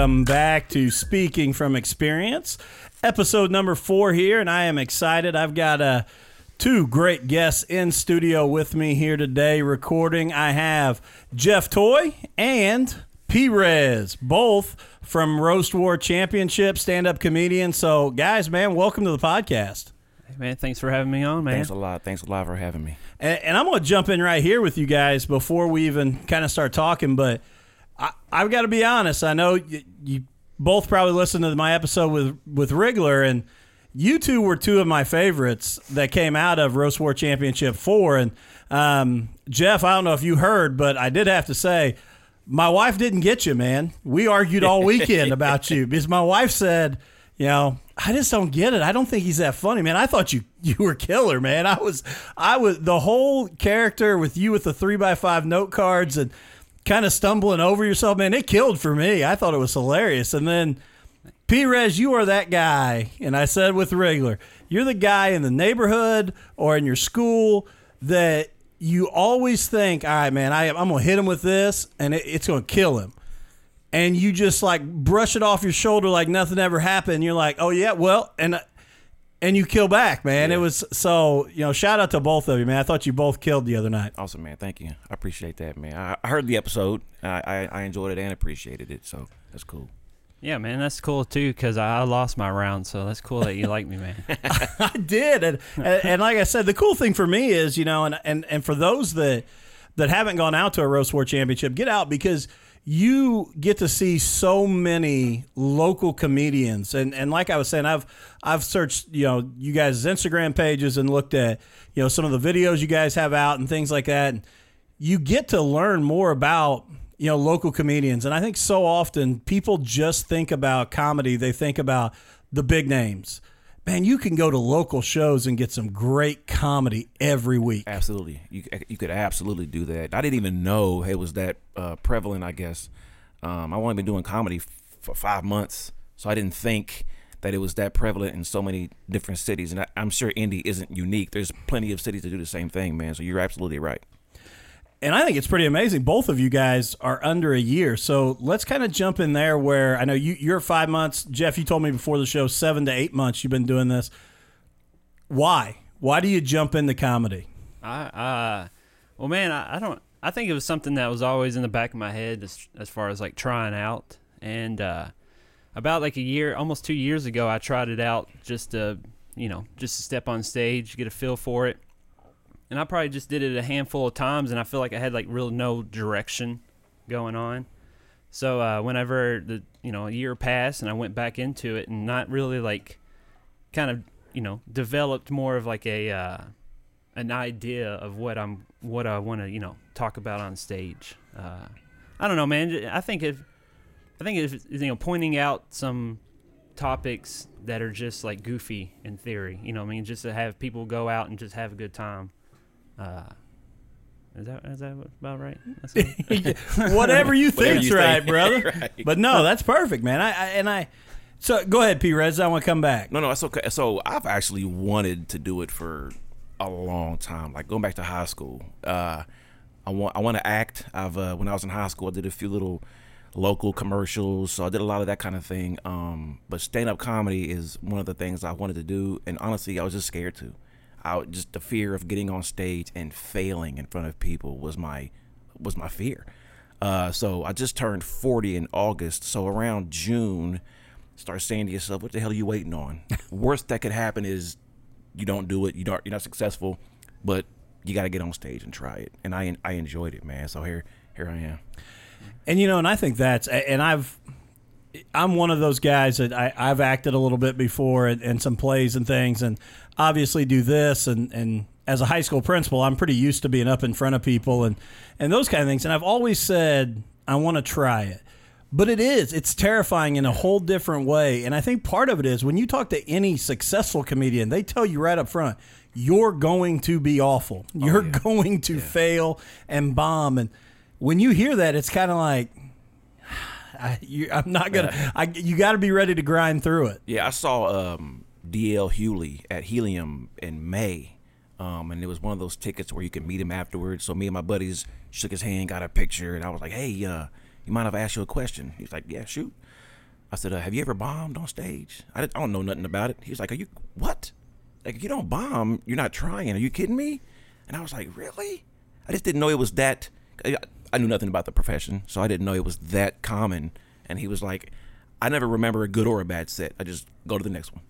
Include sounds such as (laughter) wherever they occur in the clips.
Welcome back to Speaking from Experience, episode number four here, and I am excited. I've got uh, two great guests in studio with me here today recording. I have Jeff Toy and P Rez, both from Roast War Championship, stand up comedian. So, guys, man, welcome to the podcast. Hey, man, thanks for having me on, man. Thanks a lot. Thanks a lot for having me. And, and I'm going to jump in right here with you guys before we even kind of start talking. But I, I've got to be honest. I know you, both probably listened to my episode with with Rigler, and you two were two of my favorites that came out of Roast War Championship four. And um, Jeff, I don't know if you heard, but I did have to say. My wife didn't get you, man. We argued all weekend about you because my wife said, you know, I just don't get it. I don't think he's that funny, man. I thought you you were killer, man. I was I was the whole character with you with the three by five note cards and kind of stumbling over yourself, man. It killed for me. I thought it was hilarious. And then P Rez, you are that guy. And I said with regular, you're the guy in the neighborhood or in your school that you always think, all right, man, I, I'm going to hit him with this and it, it's going to kill him and you just like brush it off your shoulder like nothing ever happened. You're like, oh yeah, well, and and you kill back, man. Yeah. It was so you know. Shout out to both of you, man. I thought you both killed the other night. Awesome, man. Thank you. I appreciate that, man. I, I heard the episode. I, I, I enjoyed it and appreciated it. So that's cool. Yeah, man, that's cool too because I lost my round, so that's cool that you like me, man. (laughs) (laughs) I did, and, and and like I said, the cool thing for me is you know, and and and for those that that haven't gone out to a roast war championship, get out because you get to see so many local comedians. And and like I was saying I've I've searched you know you guys' Instagram pages and looked at you know some of the videos you guys have out and things like that. And you get to learn more about you know local comedians. And I think so often people just think about comedy. They think about the big names man you can go to local shows and get some great comedy every week Absolutely. You you could absolutely do that. I didn't even know it was that uh, prevalent. I guess um, I've only been doing comedy f- for five months, so I didn't think that it was that prevalent in so many different cities. And I, I'm sure Indy isn't unique. There's plenty of cities that do the same thing, man. So you're absolutely right. And I think it's pretty amazing. Both of you guys are under a year. So let's kind of jump in there where I know you, you're five months. Jeff, you told me before the show, seven to eight months you've been doing this. Why? Why do you jump into comedy? I, uh, well, man, I, I don't. I think it was something that was always in the back of my head as, as far as like trying out. And uh, about like a year, almost two years ago, I tried it out just to, you know, just to step on stage, get a feel for it. And I probably just did it a handful of times, and I feel like I had like real no direction going on. So uh, whenever the you know a year passed, and I went back into it, and not really like kind of you know developed more of like a uh, an idea of what I'm what I want to you know talk about on stage. Uh, I don't know, man. I think if I think if you know pointing out some topics that are just like goofy in theory, you know, I mean, just to have people go out and just have a good time. Uh, is that is that about right? (laughs) Whatever you think's you right, think. brother. (laughs) Right. But no, that's perfect, man. I, I and I. So go ahead, P. Rez. I want to come back. No, no, that's okay. So I've actually wanted to do it for a long time, like going back to high school. Uh, I want I want to act. I've uh, when I was in high school, I did a few little local commercials, so I did a lot of that kind of thing. Um, but stand up comedy is one of the things I wanted to do, and honestly, I was just scared to. I just the fear of getting on stage and failing in front of people was my was my fear. Uh, so I just turned 40 in August. So around June, start saying to yourself, "What the hell are you waiting on?" (laughs) Worst that could happen is you don't do it. You don't. You're not successful, but you got to get on stage and try it. And I I enjoyed it, man. So here here I am. And you know, and I think that's and I've I'm one of those guys that I, I've acted a little bit before in, in some plays and things, and obviously do this and and as a high school principal, I'm pretty used to being up in front of people and and those kind of things. And I've always said I want to try it. But it is. It's terrifying in a whole different way. And I think part of it is when you talk to any successful comedian, they tell you right up front, you're going to be awful. You're going to fail and bomb. And when you hear that, it's kind of like, (sighs) I, you, I'm not going to, I, you got to be ready to grind through it. Yeah, I saw um, DL Hughley at Helium in May. Um, and it was one of those tickets where you could meet him afterwards. So me and my buddies shook his hand, got a picture, and I was like, "Hey, uh, you mind if I ask you a question?" He's like, "Yeah, shoot." I said, uh, "Have you ever bombed on stage?" I, I don't know nothing about it. He was like, "Are you what? Like if you don't bomb, you're not trying. Are you kidding me?" And I was like, "Really?" I just didn't know it was that. I knew nothing about the profession, so I didn't know it was that common. And he was like, "I never remember a good or a bad set. I just go to the next one."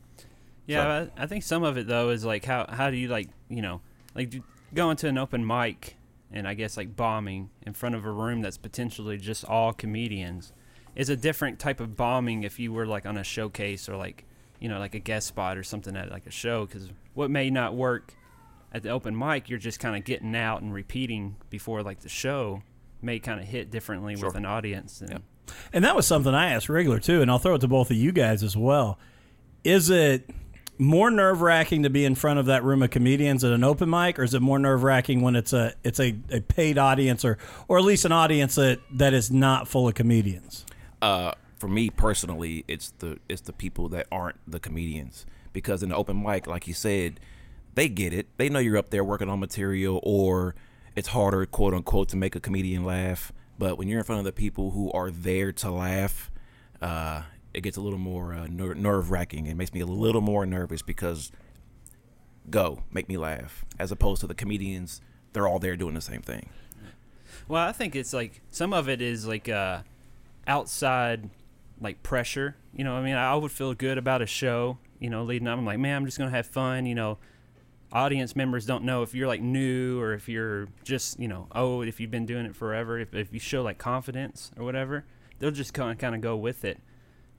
Yeah, I, I think some of it though is like how how do you like you know like going to an open mic and I guess like bombing in front of a room that's potentially just all comedians is a different type of bombing if you were like on a showcase or like you know like a guest spot or something at like a show because what may not work at the open mic you're just kind of getting out and repeating before like the show may kind of hit differently with an audience and Yep. And that was something I asked regular too, and I'll throw it to both of you guys as well. Is it more nerve wracking to be in front of that room of comedians at an open mic, or is it more nerve wracking when it's a it's a, a paid audience or or at least an audience that, that is not full of comedians? Uh, for me personally, it's the it's the people that aren't the comedians because in the open mic, like you said, they get it. They know you're up there working on material, or it's harder, quote unquote, to make a comedian laugh. But when you're in front of the people who are there to laugh, uh, it gets a little more uh, ner- nerve wracking. It makes me a little more nervous because go make me laugh, as opposed to the comedians. They're all there doing the same thing. Well, I think it's like some of it is like uh, outside like pressure. You know, I mean, I would feel good about a show. You know, leading up, I'm like, man, I'm just gonna have fun. You know, audience members don't know if you're like new or if you're just you know, oh, if you've been doing it forever. If if you show like confidence or whatever, they'll just kind of kind of go with it.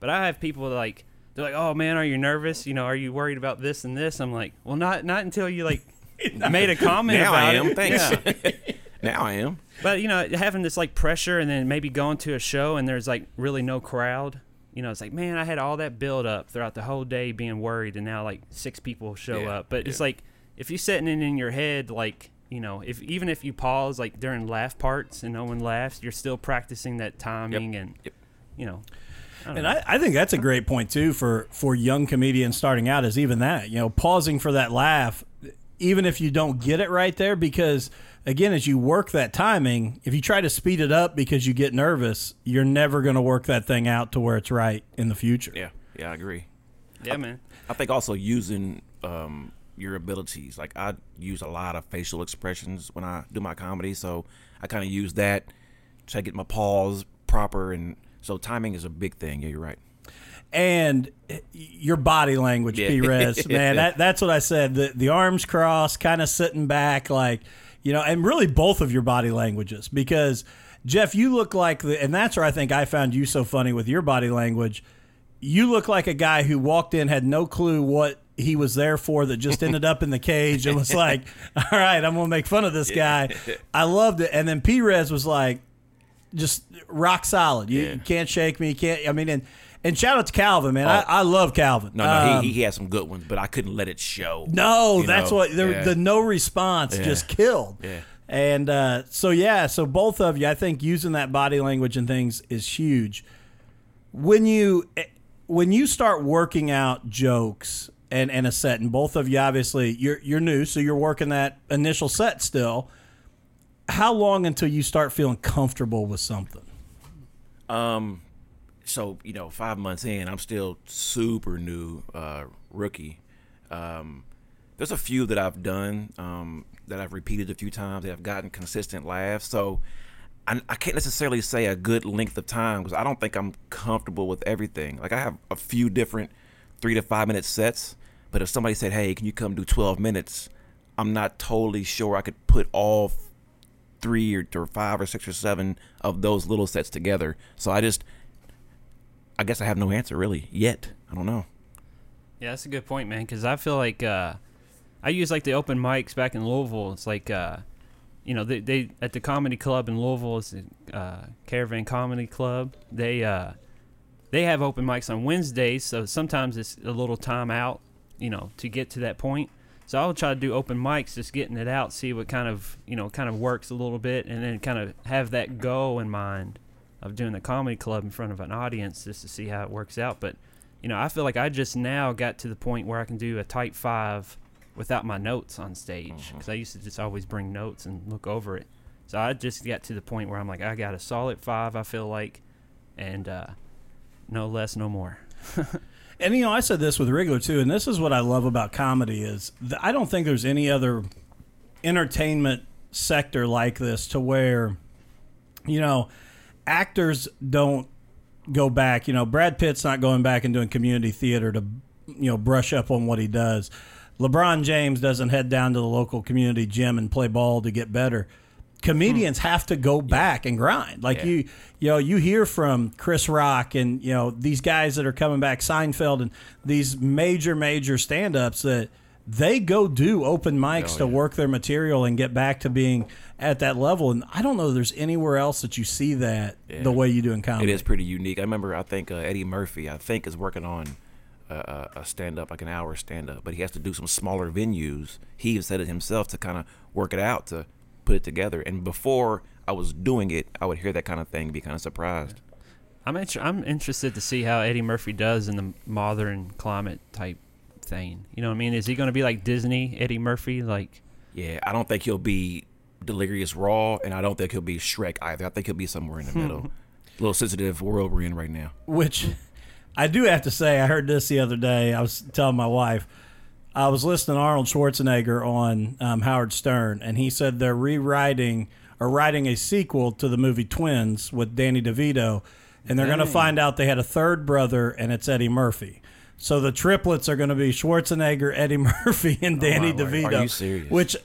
But I have people like they're like, oh man, are you nervous? You know, are you worried about this and this? I'm like, well, not not until you like (laughs) made a comment Now about I am. it. Thanks. Yeah. (laughs) now I am. But you know, having this like pressure, and then maybe going to a show and there's like really no crowd. You know, it's like, man, I had all that build up throughout the whole day, being worried, and now like six people show Yeah, up. But it's like if you're sitting in in your head, like you know, if even if you pause like during laugh parts and no one laughs, you're still practicing that timing and Yep. you know. I And. I, I think that's a great point too for for young comedians starting out is even that you know pausing for that laugh, even if you don't get it right there because again as you work that timing, if you try to speed it up because you get nervous, you're never going to work that thing out to where it's right in the future. Yeah, yeah, I agree. yeah, man. I think also using um, your abilities. Like I use a lot of facial expressions when I do my comedy, so I kind of use that to get my pause proper, and so timing is a big thing. Yeah, you're right. and your body language, Yeah. P-Rez, (laughs) man. That, that's what I said. The the arms crossed, kind of sitting back, like you know, and really both of your body languages because Jeff, you look like the, and that's where I think I found you so funny with your body language. You look like a guy who walked in had no clue what he was there for that just ended up in the cage and was like, (laughs) "All right, I'm gonna make fun of this guy." I loved it, and then P-Rez was like, just rock solid. You, Yeah. you can't shake me. You can't. I mean, and and shout out to Calvin, man. Oh. I, I love Calvin. No, no, Um, he, he had some good ones, but I couldn't let it show. no, that's know? what the, Yeah. the no response Yeah. just killed. Yeah. And uh, so yeah, so both of you, I think using that body language and things is huge. When you eh, when you start working out jokes and, and a set, and both of you obviously you're you're new, so you're working that initial set still. How long until you start feeling comfortable with something? Um, so you know, five months in, I'm still super new, uh, rookie. Um, there's a few that I've done um, that I've repeated a few times that I've gotten consistent laughs. So I, I can't necessarily say a good length of time because I don't think I'm comfortable with everything. Like I have a few different three to five minute sets, but if somebody said, "Hey, can you come do 12 minutes?" I'm not totally sure I could put all three or, or five or six or seven of those little sets together. So I just, I guess I have no answer really yet. I don't know. Yeah, that's a good point, man. Because I feel like uh, I use like the open mics back in Louisville. It's like, uh, you know, they, they at the comedy club in Louisville, it's the uh, Caravan Comedy Club. They uh, they have open mics on Wednesdays, so sometimes it's a little time out, you know, to get to that point. So I'll try to do open mics, just getting it out, see what kind of you know kind of works a little bit, and then kind of have that goal in mind of doing the comedy club in front of an audience just to see how it works out. But you know, I feel like I just now got to the point where I can do a tight five without my notes on stage because I used to just always bring notes and look over it. So I just got to the point where I'm like, I got a solid five. I feel like, and uh, no less, no more. (laughs) And you know, I said this with Wriggler too, and this is what I love about comedy is I don't think there's any other entertainment sector like this to where you know actors don't go back. You know, Brad Pitt's not going back and doing community theater to you know brush up on what he does. LeBron James doesn't head down to the local community gym and play ball to get better. Comedians have to go back and grind. Like Yeah. you, you know, you hear from Chris Rock and you know these guys that are coming back, Seinfeld, and these major, major stand-ups that they go do open mics Oh, to yeah. work their material and get back to being at that level. And I don't know there's anywhere else that you see that Yeah. the way you do in comedy. It is pretty unique. I remember, I think uh, Eddie Murphy, I think, is working on a, a, stand up, like an hour stand up, but he has to do some smaller venues. He even said it himself to kind of work it out to put it together. And before I was doing it, I would hear that kind of thing, be kind of surprised. I'm inter- I'm interested to see how Eddie Murphy does in the modern climate type thing. You know what I mean? Is he going to be like Disney Eddie Murphy? Like, Yeah, I don't think he'll be Delirious Raw, and I don't think he'll be Shrek either. I think he'll be somewhere in the middle. Hmm. A little sensitive world we're in right now. Which I do have to say, I heard this the other day. I was telling my wife, I was listening to Arnold Schwarzenegger on um, Howard Stern, and he said they're rewriting or writing a sequel to the movie Twins with Danny DeVito, and they're going to find out they had a third brother, and it's Eddie Murphy. So the triplets are going to be Schwarzenegger, Eddie (laughs) Murphy, and Danny my word. DeVito. Are you serious? Which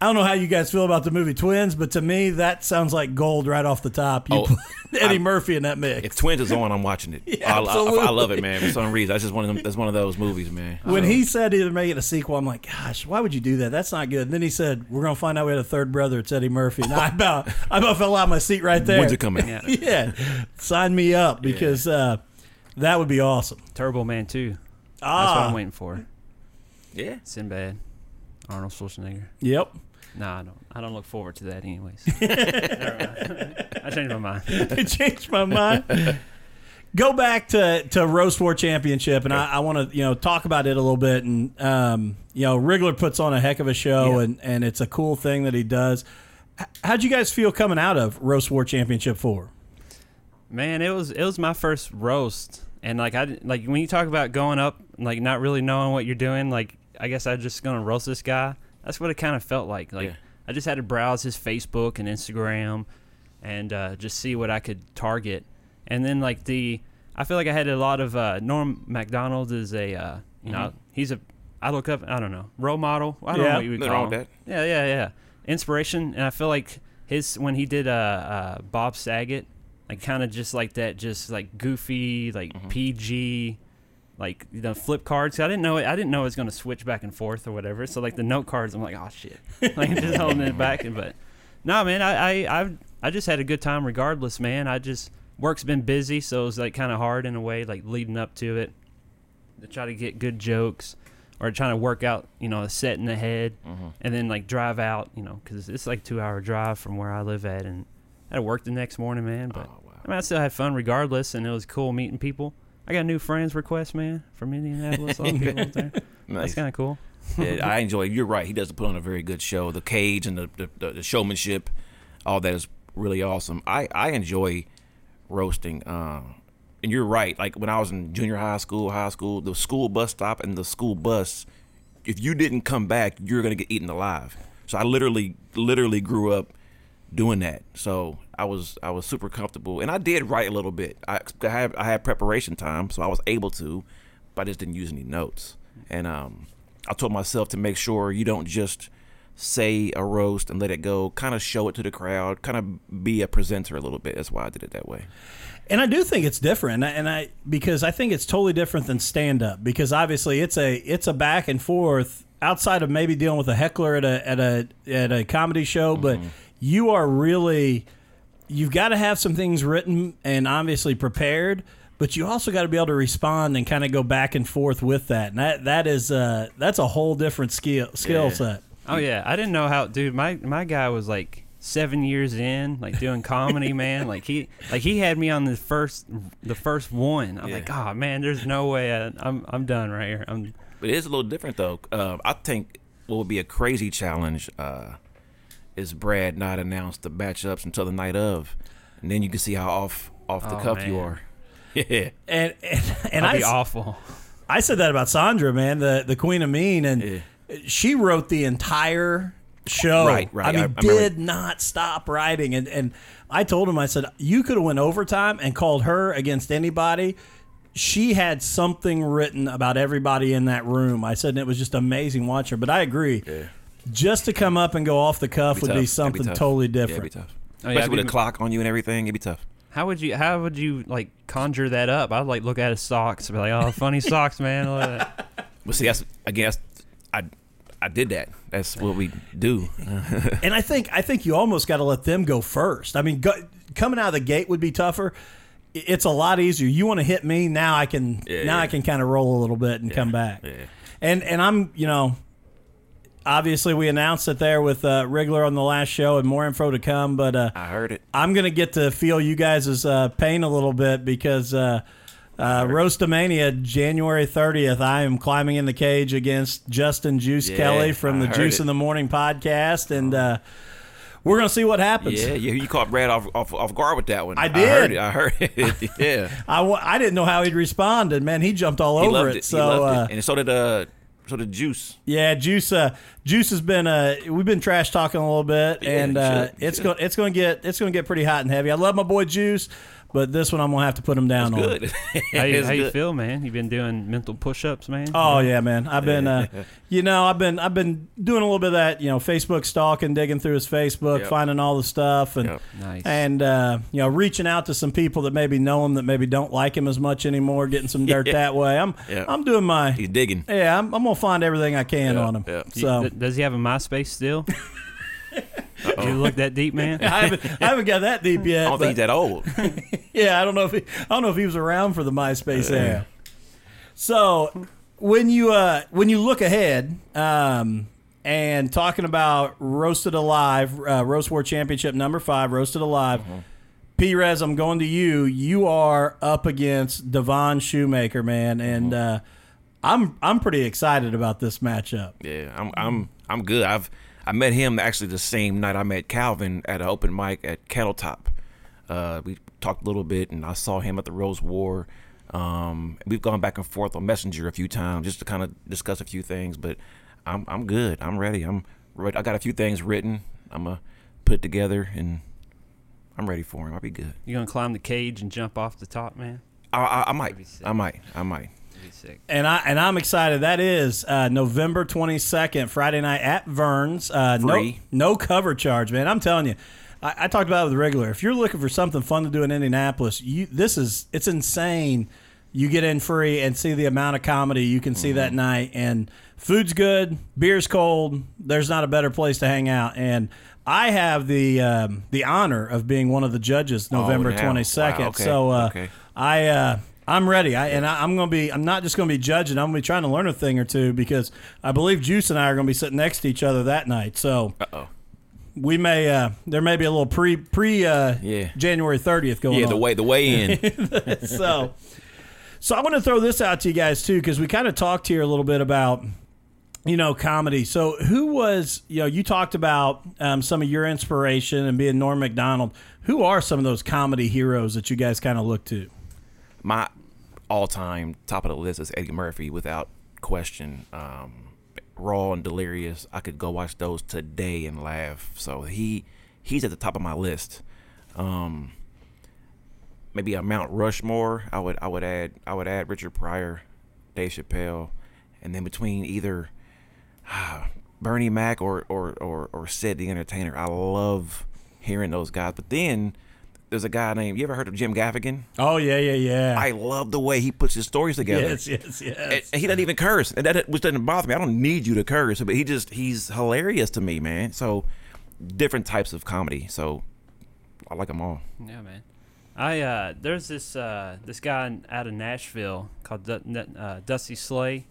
I don't know how you guys feel about the movie Twins, but to me that sounds like gold right off the top. You Oh, put (laughs) Eddie I- Murphy in that mix. If Twins is on, I'm watching it. (laughs) Yeah, I, I, I love it, man. For some reason, that's just one of them. That's one of those movies, man. When he said he was making a sequel, I'm like, gosh, why would you do that? That's not good. And then he said, we're gonna find out we had a third brother. It's Eddie Murphy. And I about, I about fell out of my seat right there. When's it coming? yeah, (laughs) yeah, sign me up because uh, that would be awesome. Turbo Man 2. That's what Ah, I'm waiting for. Yeah. Sinbad, Arnold Schwarzenegger. yep. Nah, I don't. I don't look forward to that, anyways. (laughs) I changed my mind. (laughs) I changed my mind. Go back to to Roast War Championship, and I, I want to you know talk about it a little bit. And um, you know, Wriggler puts on a heck of a show, Yeah. and and it's a cool thing that he does. How'd you guys feel coming out of Roast War Championship four? Man, it was it was my first roast, and like I like when you talk about going up, like not really knowing what you're doing. Like I guess I just gonna roast this guy. That's what it kind of felt like. Like Yeah. I just had to browse his Facebook and Instagram, and uh, just see what I could target. And then like the, I feel like I had a lot of uh, Norm Macdonald is a uh, you know Mhm. he's a I look up I don't know role model. I don't Yeah. know what you would call him. that. Yeah, yeah, yeah. Inspiration, and I feel like his when he did uh, uh Bob Saget, like kind of just like that, just like goofy, like Mhm. PG, like you know flip cards. I didn't know it. I didn't know it was gonna switch back and forth or whatever. So like the note cards, I'm like, oh shit, (laughs) like just holding it back. And but no, man, I I I, I just had a good time regardless, man. I just work's been busy, so it was like kind of hard in a way, like leading up to it, to try to get good jokes or trying to work out, you know, a set in the head hmm and then like drive out, you know, because it's like two hour drive from where I live at, and I had to work the next morning, man. But Oh, wow. I mean, I still had fun regardless, and it was cool meeting people. I got new friends requests, man, from Indianapolis. All people there. (laughs) That's kind of cool. Yeah, I enjoy. You're right. He does put on a very good show. The cage and the the, the, the showmanship, all that is really awesome. I I enjoy roasting. Um, and you're right. Like when I was in junior high school, high school, the school bus stop and the school bus, if you didn't come back, you're gonna get eaten alive. So I literally literally grew up doing that. So I was I was super comfortable, and I did write a little bit. I, I had I had preparation time, so I was able to, but I just didn't use any notes. And um, I told myself to make sure you don't just say a roast and let it go. Kind of show it to the crowd. Kind of be a presenter a little bit. That's why I did it that way. And I do think it's different, and I, and I because I think it's totally different than stand up because obviously it's a it's a back and forth outside of maybe dealing with a heckler at a at a at a comedy show, but you are really you've got to have some things written and obviously prepared, but you also got to be able to respond and kind of go back and forth with that, and that that is uh that's a whole different skill skill Yeah. set. Oh yeah, I didn't know how, dude. My my guy was like seven years in, like doing comedy, (laughs) man. Like he like he had me on the first the first one. I'm Yeah. like, oh man, there's no way I, I'm I'm done right here. I'm But it is a little different though. Uh, I think what would be a crazy challenge uh, is Brad not announce the matchups until the night of, and then you can see how off off the Oh, cuff you are. (laughs) Yeah. And and, and That'd I be awful. I said that about Sandra, man, the the Queen of Mean, and Yeah. she wrote the entire show. Right, right. I mean, I- I remember- did not stop writing, and and I told him, I said, you could have went overtime and called her against anybody. She had something written about everybody in that room. I said, and it was just amazing watching her. But I agree. Yeah. Just to come up and go off the cuff would tough. be It'd something tough. totally Yeah, different. it'd be tough. Oh, yeah, Especially it'd with a clock on you and everything, it'd be tough. How would you? How would you like conjure that up? I'd like look at his socks and be like, "Oh, funny (laughs) socks, man." Look at that. But see, that's again, that's, I, I did that. That's what we do. (laughs) And I think I think you almost got to let them go first. I mean, go, coming out of the gate would be tougher. I- It's a lot easier. You want to hit me now? I can Yeah, now yeah. I can kind of roll a little bit and come back. Yeah. And and I'm you know, obviously we announced it there with uh, on the last show, and more info to come. But uh, I heard it. I'm gonna get to feel you guys' uh, pain a little bit because uh, uh, Roastamania January 30th. I am climbing in the cage against Justin Juice Yeah, Kelly from I the Juice it. in the Morning podcast, and uh, we're gonna see what happens. Yeah, yeah. You caught Brad off, off off guard with that one. I heard did. it. I heard it. (laughs) yeah. I, I didn't know how he'd respond, and man, he jumped all He over it. it. So he loved uh, it. And so did uh, so did Juice. yeah, Juice uh, Juice has been uh, we've been trash talking a little bit, Yeah, and uh, should. It's going it's going to get it's going to get pretty hot and heavy. I love my boy Juice, but this one I'm gonna have to put him down on. Good. How, you, It's how you feel, man? You've been doing mental push-ups, man? Oh yeah, man. I've been, uh, you know, I've been, I've been doing a little bit of that, you know, Facebook stalking, digging through his Facebook, Yep. finding all the stuff, and Yep. Nice. and uh, you know, reaching out to some people that maybe know him that maybe don't like him as much anymore, getting some dirt (laughs) Yeah. that way. I'm, Yeah. I'm doing my, He's digging. yeah, I'm, I'm gonna find everything I can Yeah, on him. yeah. You- So th- does he have a MySpace still? (laughs) you look that deep, man? I haven't, I haven't got that deep yet. I don't think he's that old. (laughs) yeah, I don't know if he, I don't know if he was around for the MySpace era. So when you uh, when you look ahead um, and talking about roasted alive, uh, roast war championship number five, roasted alive. P. Rez, I'm going to you. You are up against Devon Shoemaker, man, and uh, I'm I'm pretty excited about this matchup. Yeah, I'm I'm I'm good. I've I met him actually the same night I met Calvin at an open mic at Kettle Top. Uh, we talked a little bit, and I saw him at the Roast War. Um, we've gone back and forth on Messenger a few times just to kind of discuss a few things. But I'm I'm good. I'm ready. I'm ready. I got a few things written. I'm gonna put it together, and I'm ready for him. I'll be good. You gonna climb the cage and jump off the top, man? I, I, I might. I might. I might. Be sick. And I and I'm excited. That is uh, November 22nd, Friday night at Vern's. Uh, Free. No, no cover charge, man. I'm telling you. I, I talked about it with the regular. If you're looking for something fun to do in Indianapolis, you this is it's insane. You get in free and see the amount of comedy you can see that Mm-hmm. night, and food's good, beer's cold. There's not a better place to hang out. And I have the um, the honor of being one of the judges November now. 22nd. Wow, okay, So uh, okay. I uh, I'm ready. I, and I, I'm gonna be. I'm not just gonna be judging. I'm gonna be trying to learn a thing or two because I believe Juice and I are gonna be sitting next to each other that night. So Uh oh. We may. Uh, there may be a little pre pre uh, Yeah. January 30th going on. Yeah, on. the way the way in. (laughs) so, so I want to throw this out to you guys too because we kind of talked here a little bit about you know comedy. So who was you know you talked about um, some of your inspiration and being Norm Macdonald. Who are some of those comedy heroes that you guys kind of look to? my all-time top of the list is Eddie Murphy without question. Um, Raw and Delirious, I could go watch those today and laugh. So he he's at the top of my list. Um, maybe a Mount Rushmore. I would I would add I would add Richard Pryor, Dave Chappelle, and then between either ah, Bernie Mac or or or or Cedric the Entertainer. I love hearing those guys. But then there's a guy named you ever heard of Jim Gaffigan? Oh yeah, yeah, yeah. I love the way he puts his stories together. yes, yes, yes. And, and he doesn't even curse, and that which doesn't bother me. I don't need you to curse, but he just he's hilarious to me, man. So different types of comedy. So I like them all. Yeah, man. I uh, there's this uh, this guy out of Nashville called Du- uh, Dusty Slay.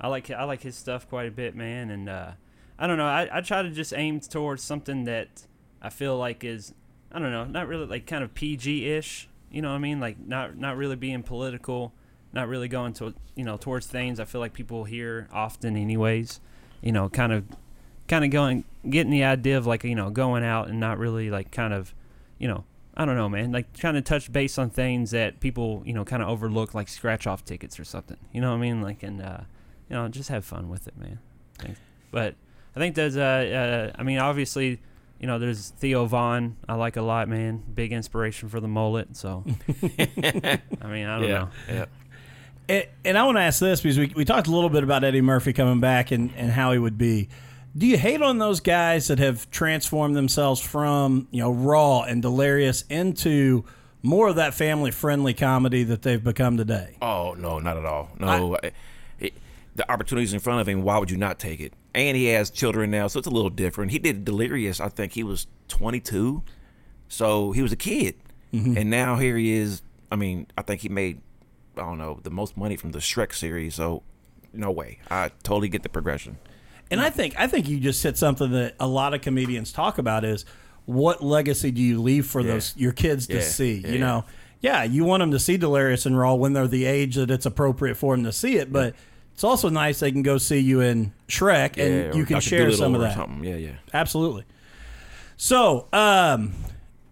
I like I like his stuff quite a bit, man. And uh, I don't know. I, I try to just aim towards something that I feel like is I don't know, not really like kind of PG ish. You know what I mean? Like not not really being political, not really going to you know towards things I feel like people hear often, anyways. You know, kind of kind of going getting the idea of like you know going out and not really like kind of you know I don't know, man. Like trying to touch base on things that people, you know, kind of overlook, like scratch off tickets or something. You know what I mean? Like, and uh, you know, just have fun with it, man. But I think there's, uh, uh, I mean, obviously, you know, there's Theo Von. I like a lot, man. Big inspiration for the mullet. So, (laughs) I mean, I don't yeah, know. yeah. And, and I want to ask this because we, we talked a little bit about Eddie Murphy coming back and, and how he would be. Do you hate on those guys that have transformed themselves from you know Raw and Delirious into more of that family friendly comedy that they've become today? Oh no, not at all. No, I, it, the opportunities in front of him. Why would you not take it? And he has children now, so it's a little different. He did Delirious. I think he was 22, so he was a kid, mm-hmm. and now here he is. I mean, I think he made I don't know the most money from the Shrek series. So no way. I totally get the progression. And I think I think you just said something that a lot of comedians talk about is what legacy do you leave for those your kids to Yeah. see? Yeah, you know, yeah, you want them to see Delirious and Raw when they're the age that it's appropriate for them to see it, but it's also nice they can go see you in Shrek and Yeah, or you can Dr. share Dolittle some of or that. Something. Yeah, yeah. Absolutely. So, um,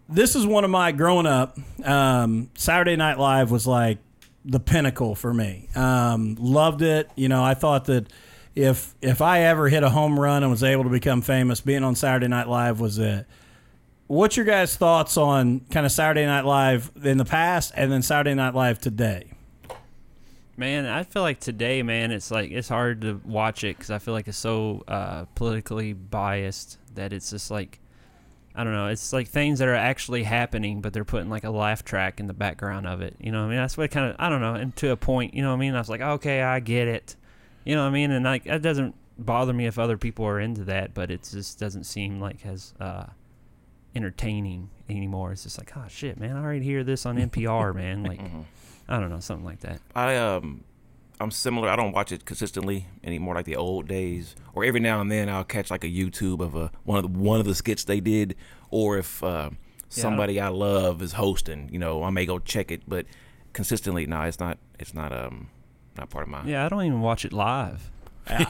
this is one of my growing up. Um, Saturday Night Live was like the pinnacle for me. Um, loved it. You know, I thought that if if I ever hit a home run and was able to become famous, being on Saturday Night Live was it. What's your guys' thoughts on kind of Saturday Night Live in the past and then Saturday Night Live today? Man, I feel like today, man, it's like it's hard to watch it because I feel like it's so uh, politically biased that it's just like I don't know. It's like things that are actually happening, but they're putting like a laugh track in the background of it. You know what I mean? That's what kind of I don't know. And to a point, you know what I mean? I was like, okay, I get it. You know what I mean? And like that doesn't bother me if other people are into that, but it just doesn't seem like as uh, entertaining anymore. It's just like, oh shit, man, I already hear this on (laughs) NPR, man. Like, I don't know, something like that. I um I'm similar. I don't watch it consistently anymore like the old days. Or every now and then I'll catch like a YouTube of a one of the, one of the skits they did or if uh, somebody I love is hosting, you know, I may go check it, but consistently no, it's not it's not um not part of my Yeah, I don't even watch it live.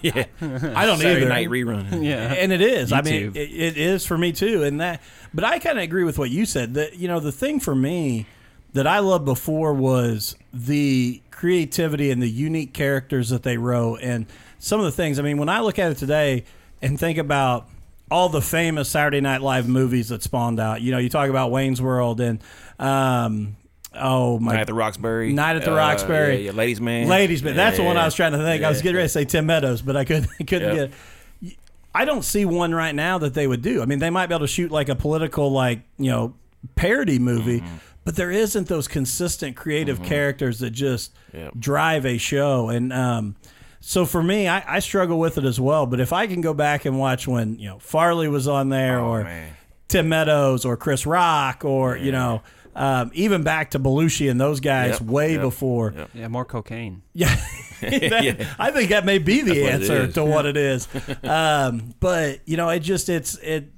yeah. (laughs) I don't Saturday either. night rerun. (laughs) Yeah. and it is. I mean, it, it is for me too. And that, but I kind of agree with what you said. That you know, the thing for me that I loved before was the creativity and the unique characters that they wrote, and some of the things. I mean, when I look at it today and think about all the famous Saturday Night Live movies that spawned out, you know, you talk about Wayne's World and. Um, Oh my! Night at the Roxbury. Night at the Uh, Roxbury. Yeah, yeah, Ladies Man. Ladies, but that's the one I was trying to think. I was Yeah. getting ready to say Tim Meadows, but I couldn't. I couldn't Yep. get. I don't see one right now that they would do. I mean, they might be able to shoot like a political, like you know, parody movie, Mm-hmm. But there isn't those consistent creative characters that just Yep. drive a show. And um, so for me, I, I struggle with it as well. But if I can go back and watch when you know Farley was on there, Oh, or man. Tim Meadows, or Chris Rock, or you know. Um, even back to Belushi and those guys Yep, way yep, before. yep. Yeah, more cocaine. (laughs) (laughs) Yeah. That- I think that may be the what it answer is. to what it is. (laughs) um, but you know, it just it's it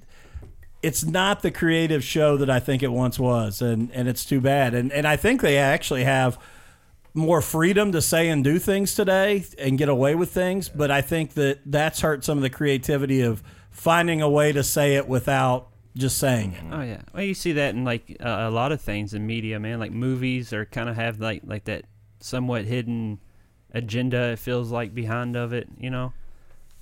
it's not the creative show that I think it once was, and and it's too bad. And and I think they actually have more freedom to say and do things today and get away with things. But I think that that's hurt some of the creativity of finding a way to say it without just saying it. Oh yeah. Well, you see that in like uh, a lot of things in media, man. Like movies are kind of have like like that somewhat hidden agenda. It feels like behind of it, you know.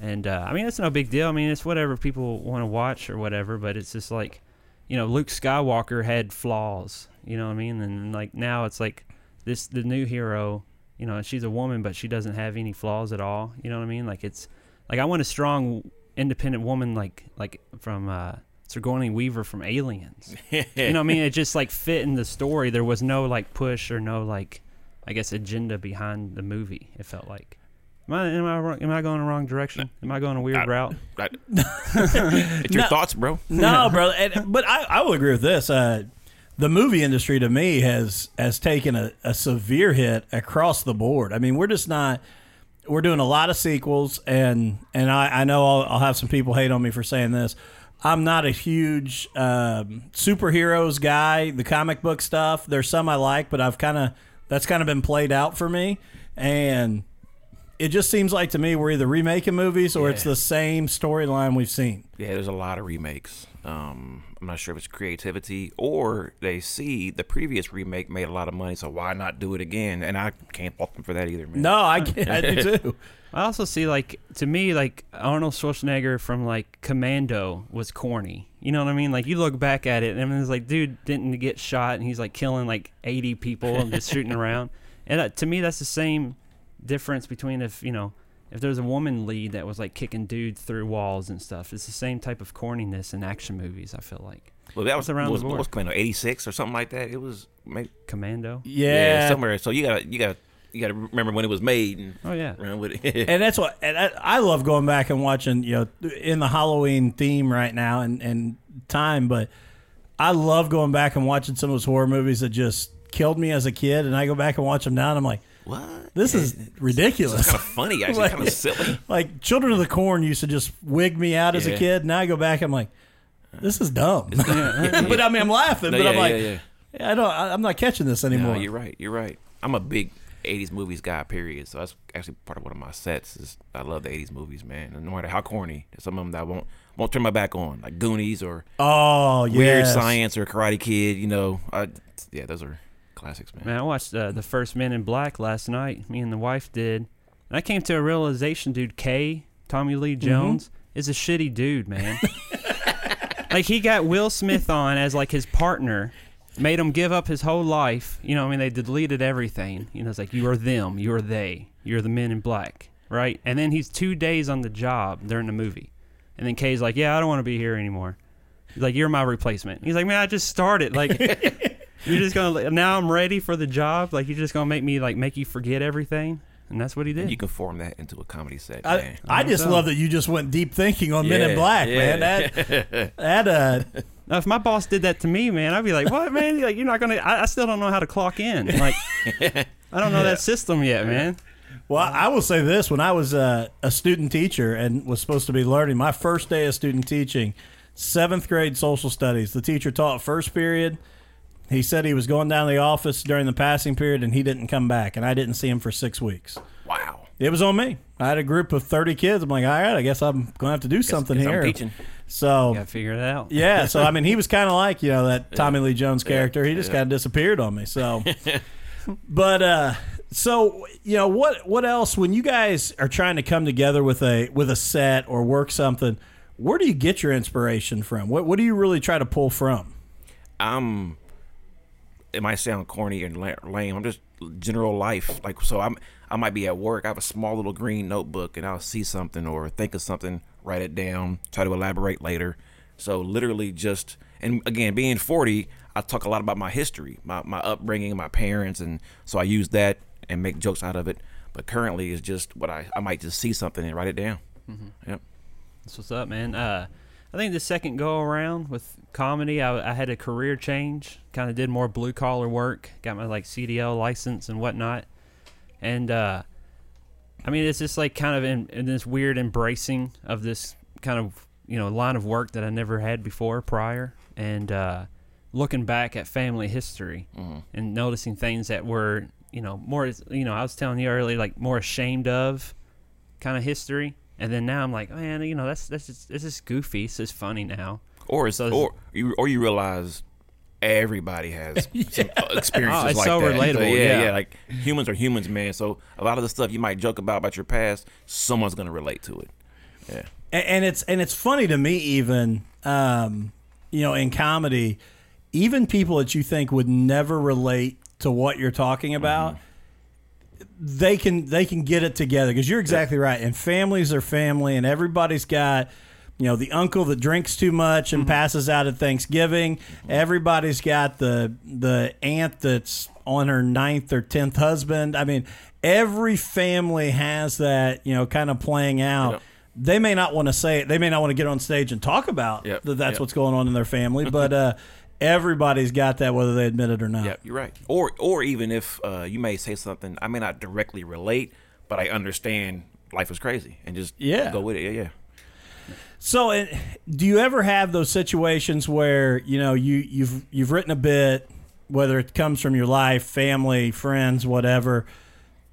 And uh, I mean, it's no big deal. I mean, it's whatever people want to watch or whatever. But it's just like, you know, Luke Skywalker had flaws. You know what I mean? And like now it's like this the new hero. You know, she's a woman, but she doesn't have any flaws at all. You know what I mean? Like it's like I want a strong, independent woman like like from uh, Sigourney Weaver from Aliens. (laughs) you know what I mean? It just like fit in the story. There was no like push or no like, I guess agenda behind the movie. It felt like. Am I am I wrong- am I going the wrong direction? Am I going a weird I- route? Right. (laughs) it's your No. thoughts, bro. no, bro. And, but I, I will agree with this. Uh, the movie industry to me has has taken a, a severe hit across the board. I mean, we're just not. We're doing a lot of sequels, and and I, I know I'll, I'll have some people hate on me for saying this. I'm not a huge um, superheroes guy. The comic book stuff. There's some I like, but I've kind of that's kind of been played out for me, and it just seems like to me we're either remaking movies or it's the same storyline we've seen. Yeah, there's a lot of remakes. Um, I'm not sure if it's creativity or they see the previous remake made a lot of money, so why not do it again? And I can't fault them for that either, man. No, I can't. I do too. (laughs) I also see like to me like Arnold Schwarzenegger from like Commando was corny. You know what I mean? Like you look back at it and it's like, dude didn't get shot and he's like killing like 80 people and just shooting (laughs) around. And uh, to me, that's the same difference between if you know if there's a woman lead that was like kicking dudes through walls and stuff. It's the same type of corniness in action movies. I feel like Well, that was It's around was, the what board. was Commando 86 or something like that. It was maybe, Commando. Yeah. somewhere. So you got to you got to you got to remember when it was made and Oh yeah. with it. (laughs) and that's what and I, I love going back and watching you know in the halloween theme right now and, and time but i love going back and watching some of those horror movies that just killed me as a kid and i go back and watch them now and i'm like what? this is ridiculous It's kind of funny, actually, (laughs) Like- kind of silly. like children of the corn used to just wig me out as a kid now i go back i'm like this is dumb (laughs) (laughs) but i mean i'm laughing No, but yeah, i'm like yeah, yeah. i don't I, i'm not catching this No, anymore you're right. You're right. I'm a big '80s movies guy. Period. So that's actually part of one of my sets. Is I love the '80s movies, man. And no matter how corny, some of them that I won't won't turn my back on, like Goonies or oh yeah Weird Science or Karate Kid. You know, I, yeah, those are classics, man. Man, I watched uh, the first Men in Black last night. Me and the wife did, and I came to a realization, dude. K, Tommy Lee Jones, is a shitty dude, man. (laughs) like he got Will Smith on as like his partner, made him give up his whole life. You know, I mean, they deleted everything. You know, it's like you are them, you are they, you're the Men in Black, right? And then he's two days on the job during the movie, and then K's like, "Yeah, I don't want to be here anymore." He's like, "You're my replacement." He's like, "Man, I just started like." (laughs) You're just gonna now I'm ready for the job. Like you're just gonna make me like make you forget everything, and that's what he did. You can form that into a comedy set, I, man. I just so. love that you just went deep thinking on Men in Black, yeah. man. That (laughs) that uh, now, if my boss did that to me, man, I'd be like, "What, man? Like you're not gonna? I, I still don't know how to clock in. Like I don't know that (laughs) system yet, man." Well, I will say this: when I was uh, a student teacher and was supposed to be learning, my first day of student teaching, seventh grade social studies, the teacher taught first period. He said he was going down to the office during the passing period, and he didn't come back, and I didn't see him for six weeks. wow. It was on me. I had a group of thirty kids. I'm like, all right, I guess I'm going to have to do something guess I'm here. teaching. So Gotta figure it out. yeah, so I mean, he was kind of like you know that (laughs) Tommy Lee Jones character. He just kind of disappeared on me. So, (laughs) but uh, so you know what? What else? When you guys are trying to come together with a with a set or work something, where do you get your inspiration from? What What do you really try to pull from? I'm. It might sound corny and lame. I'm just general life. Like so, I'm. I might be at work. I have a small little green notebook, and I'll see something or think of something, write it down, try to elaborate later. So literally, just and again, being 40, I talk a lot about my history, my my upbringing, my parents, and so I use that and make jokes out of it. But currently, it's just what I I might just see something and write it down. Mm-hmm. Yep. That's what's up, man. Uh, I think the second go around with comedy, I, I had a career change. Kind of did more blue collar work. Got my like CDL license and whatnot. And uh, I mean, it's just like kind of in, in this weird embracing of this kind of you know line of work that I never had before prior, and uh, looking back at family history and noticing things that were you know more you know I was telling you earlier like more ashamed of kind of history. And then now I'm like, man, you know, that's that's just this is goofy. It's just funny now. Or it's, So it's- or you or you realize everybody has (laughs) some experiences Oh, it's like so that. relatable, yeah, yeah. yeah. Like humans are humans, man. So a lot of the stuff you might joke about about your past, someone's gonna relate to it. Yeah. and, and it's and it's funny to me even um, you know in comedy even people that you think would never relate to what you're talking about they can they can get it together because you're exactly right and families are family and everybody's got you know the uncle that drinks too much and passes out at Thanksgiving everybody's got the the aunt that's on her ninth or tenth husband I mean every family has that you know kind of playing out Yep. they may not want to say it. They may not want to get on stage and talk about Yep, that that's yep. what's going on in their family, but (laughs) uh, everybody's got that, whether they admit it or not. Yeah, you're right. Or or even if uh, you may say something I may not directly relate, but I understand life is crazy and just Yeah. go with it. Yeah, yeah. So, and do you ever have those situations where you know you you've you've written a bit, whether it comes from your life, family, friends, whatever,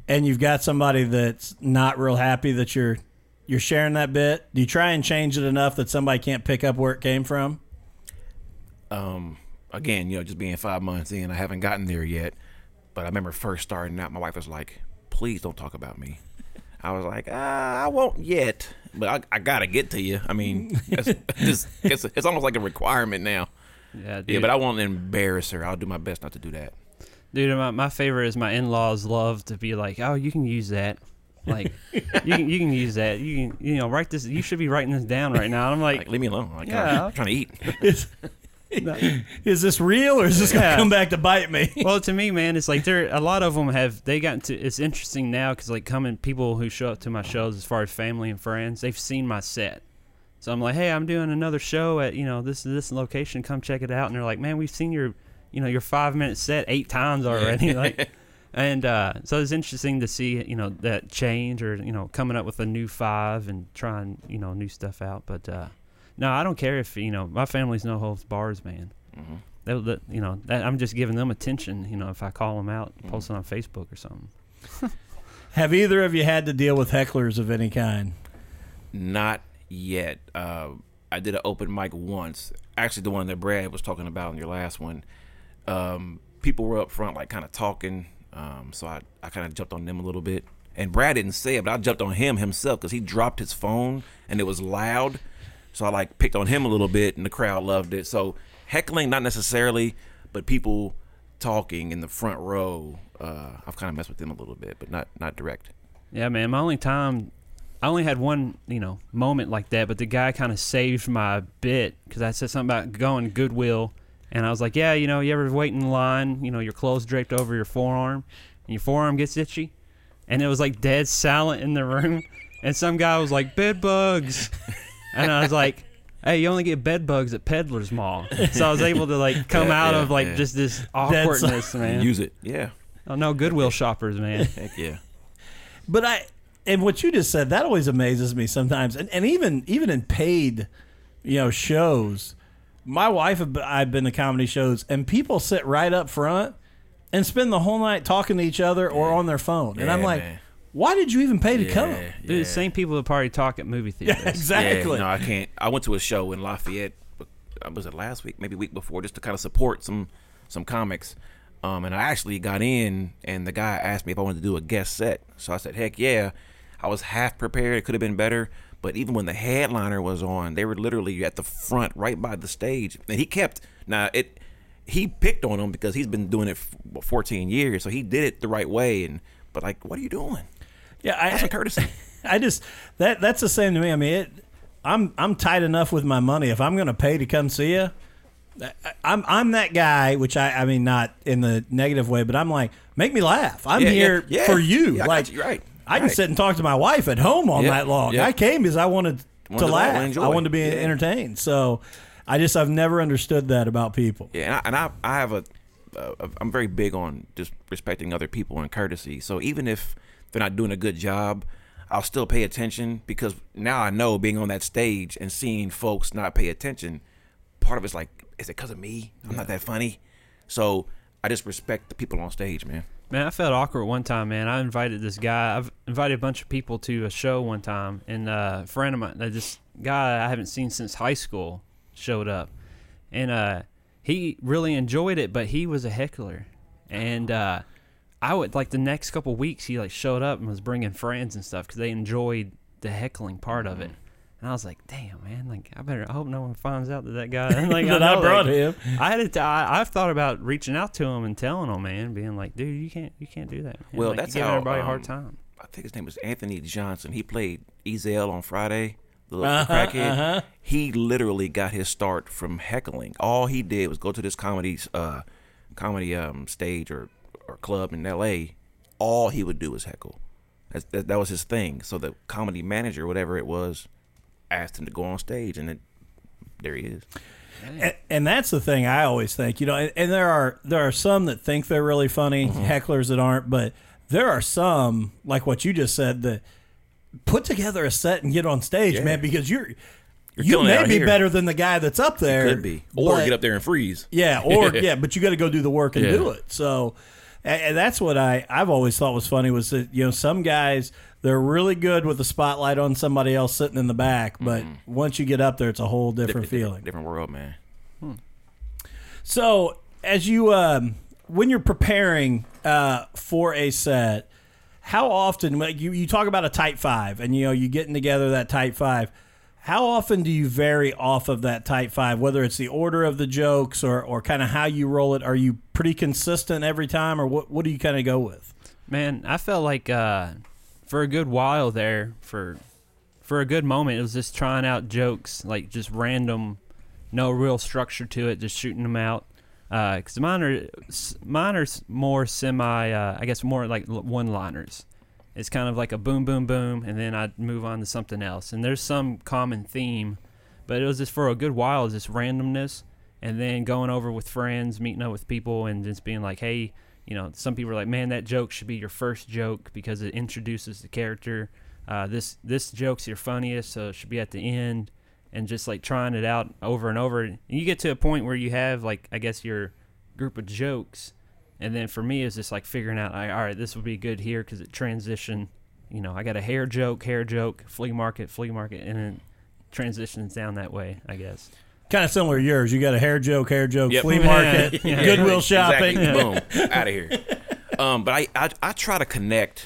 and you've got somebody that's not real happy that you're you're sharing that bit? Do you try and change it enough that somebody can't pick up where it came from? Um, again, you know, just being five months in, I haven't gotten there yet. But I remember first starting out, my wife was like, "Please don't talk about me." I was like, ah, "I won't yet, but I, I gotta get to you." I mean, (laughs) it's, it's, it's, it's almost like a requirement now. Yeah, dude. Yeah, but I won't embarrass her. I'll do my best not to do that. Dude, my, my favorite is my in-laws love to be like, "Oh, you can use that." Like, you can you can use that. You can you know write this. You should be writing this down right now. And I'm like, Like, leave me alone. Like, Yeah. I'm trying to eat. (laughs) Is, (laughs) is this real or is this gonna come back to bite me? (laughs) well, to me, man, it's like there. A lot of them have they gotten to. It's interesting now because like coming people who show up to my shows as far as family and friends, they've seen my set. So I'm like, hey, I'm doing another show at you know this this location. Come check it out. And they're like, man, we've seen your you know your five minute set eight times already. like, (laughs) and uh, so it's interesting to see you know that change or you know coming up with a new five and trying you know new stuff out. But uh, no, I don't care if you know my family's no holds bars, man. hmm They'll, that, you know, that, I'm just giving them attention. You know, if I call them out, post it on Facebook or something. (laughs) Have either of you had to deal with hecklers of any kind? Not yet. Uh, I did an open mic once. Actually, the one that Brad was talking about in your last one. Um, people were up front, like kind of talking. Um, so I, I kind of jumped on them a little bit. And Brad didn't say it, but I jumped on him himself because he dropped his phone and it was loud. So I like picked on him a little bit, and the crowd loved it. So heckling, not necessarily, but people talking in the front row. Uh, I've kind of messed with them a little bit, but not not direct. Yeah, man. My only time, I only had one, you know, moment like that. But the guy kind of saved my bit because I said something about going Goodwill, and I was like, yeah, you know, you ever wait in line, you know, your clothes draped over your forearm, and your forearm gets itchy, and it was like dead silent in the room, and some guy was like, bed bugs, (laughs) and I was like. Hey, you only get bed bugs at Peddler's Mall, so I was able to like come Yeah, out yeah, of like yeah. just this Dead awkwardness, man. Use it, yeah. Oh no, Goodwill shoppers, man. (laughs) Heck yeah. But I and what you just said that always amazes me sometimes, and, and even even in paid, you know, shows. My wife and I've been to comedy shows, and people sit right up front and spend the whole night talking to each other or on their phone, and I'm Yeah, like, man. Why did you even pay to come? Yeah, Dude, yeah. the same people that probably talk at movie (laughs) theaters. Yeah, exactly. Yeah, no, I can't. I went to a show in Lafayette. uh, Was it last week? Maybe week before, just to kind of support some some comics. Um, and I actually got in, and the guy asked me if I wanted to do a guest set. So I said, "Heck yeah!" I was half prepared. It could have been better, but even when the headliner was on, they were literally at the front, right by the stage, and he kept. Now it, he picked on him because he's been doing it for 14 years, so he did it the right way. And but like, what are you doing? Yeah, I, That's a courtesy. I just that that's the same to me. I mean, it, I'm I'm tight enough with my money. If I'm going to pay to come see you, I'm I'm that guy. Which I I mean, not in the negative way, but I'm like, make me laugh. I'm Yeah, yeah, here yeah. for you. Yeah, like, you, right, I can right. sit and talk to my wife at home all Yeah, night long. yeah. I came because I wanted, Wanted to to laugh. I wanted to be Yeah. entertained. So, I just I've never understood that about people. Yeah, and I, and I, I have a, uh, I'm very big on just respecting other people and courtesy. So even if they're not doing a good job, I'll still pay attention because now I know being on that stage and seeing folks not pay attention, part of it's like, is it because of me? I'm not that funny. So I just respect the people on stage, man. Man, I felt awkward one time, man. I invited this guy. I've invited a bunch of people to a show one time, and uh, a friend of mine, this guy I haven't seen since high school, showed up, and uh, he really enjoyed it, but he was a heckler, and uh, I would like the next couple weeks he like showed up and was bringing friends and stuff because they enjoyed the heckling part of it. And I was like, "Damn, man! Like, I better. I hope no one finds out that that guy. (laughs) (laughs) Like, That I know, brought like, him. I had to. I, I've thought about reaching out to him and telling him, man, being like, dude, you can't, you can't do that. Man. Well, like, that's giving how, everybody a hard um, time. I think his name was Anthony Johnson. He played Ezal on Friday, the little Uh-huh, crackhead. uh-huh. He literally got his start from heckling. All he did was go to this comedy, uh, comedy um, stage or, or club in L.A. All he would do was heckle. That's, that, that was his thing. So the comedy manager, whatever it was, asked him to go on stage, and it, there he is. And, and that's the thing I always think, you know, and, and there are there are some that think they're really funny, Mm-hmm. hecklers that aren't, but there are some like what you just said that put together a set and get on stage, Yeah. man, because you're, You're you may be here. better than the guy that's up there. Could be, or but- get up there and freeze. Yeah, or (laughs) yeah, but you got to go do the work and Yeah. do it. So, and, and that's what I I've always thought was funny was that you know some guys they're really good with the spotlight on somebody else sitting in the back, but once you get up there, it's a whole different Different, feeling. different world, man. So, as you um, when you're preparing uh, for a set, how often like you you talk about a tight five, and you know you getting together that tight five. How often do you vary off of that type five? Whether it's the order of the jokes or, or kind of how you roll it, are you pretty consistent every time, or what what do you kind of go with? Man, I felt like uh, for a good while there, for for a good moment, it was just trying out jokes, like just random, no real structure to it, just shooting them out. Because mine are mine are more semi, uh, I guess more like one liners. It's kind of like a boom, boom, boom, and then I'd move on to something else. And there's some common theme, but it was just for a good while, it just randomness, and then going over with friends, meeting up with people, and just being like, hey, you know, some people are like, man, that joke should be your first joke because it introduces the character. Uh, this this joke's your funniest, so it should be at the end, and just like trying it out over and over. And you get to a point where you have like, I guess your group of jokes, and then for me, it's just like figuring out, like, all right, this would be good here because it transition. You know, I got a hair joke, hair joke, flea market, flea market, and then transitions down that way. I guess. Kind of similar to yours. You got a hair joke, hair joke, Yep. flea (laughs) market, Yeah. (laughs) Goodwill shopping. Exactly. Boom, (laughs) out of here. Um, but I, I I try to connect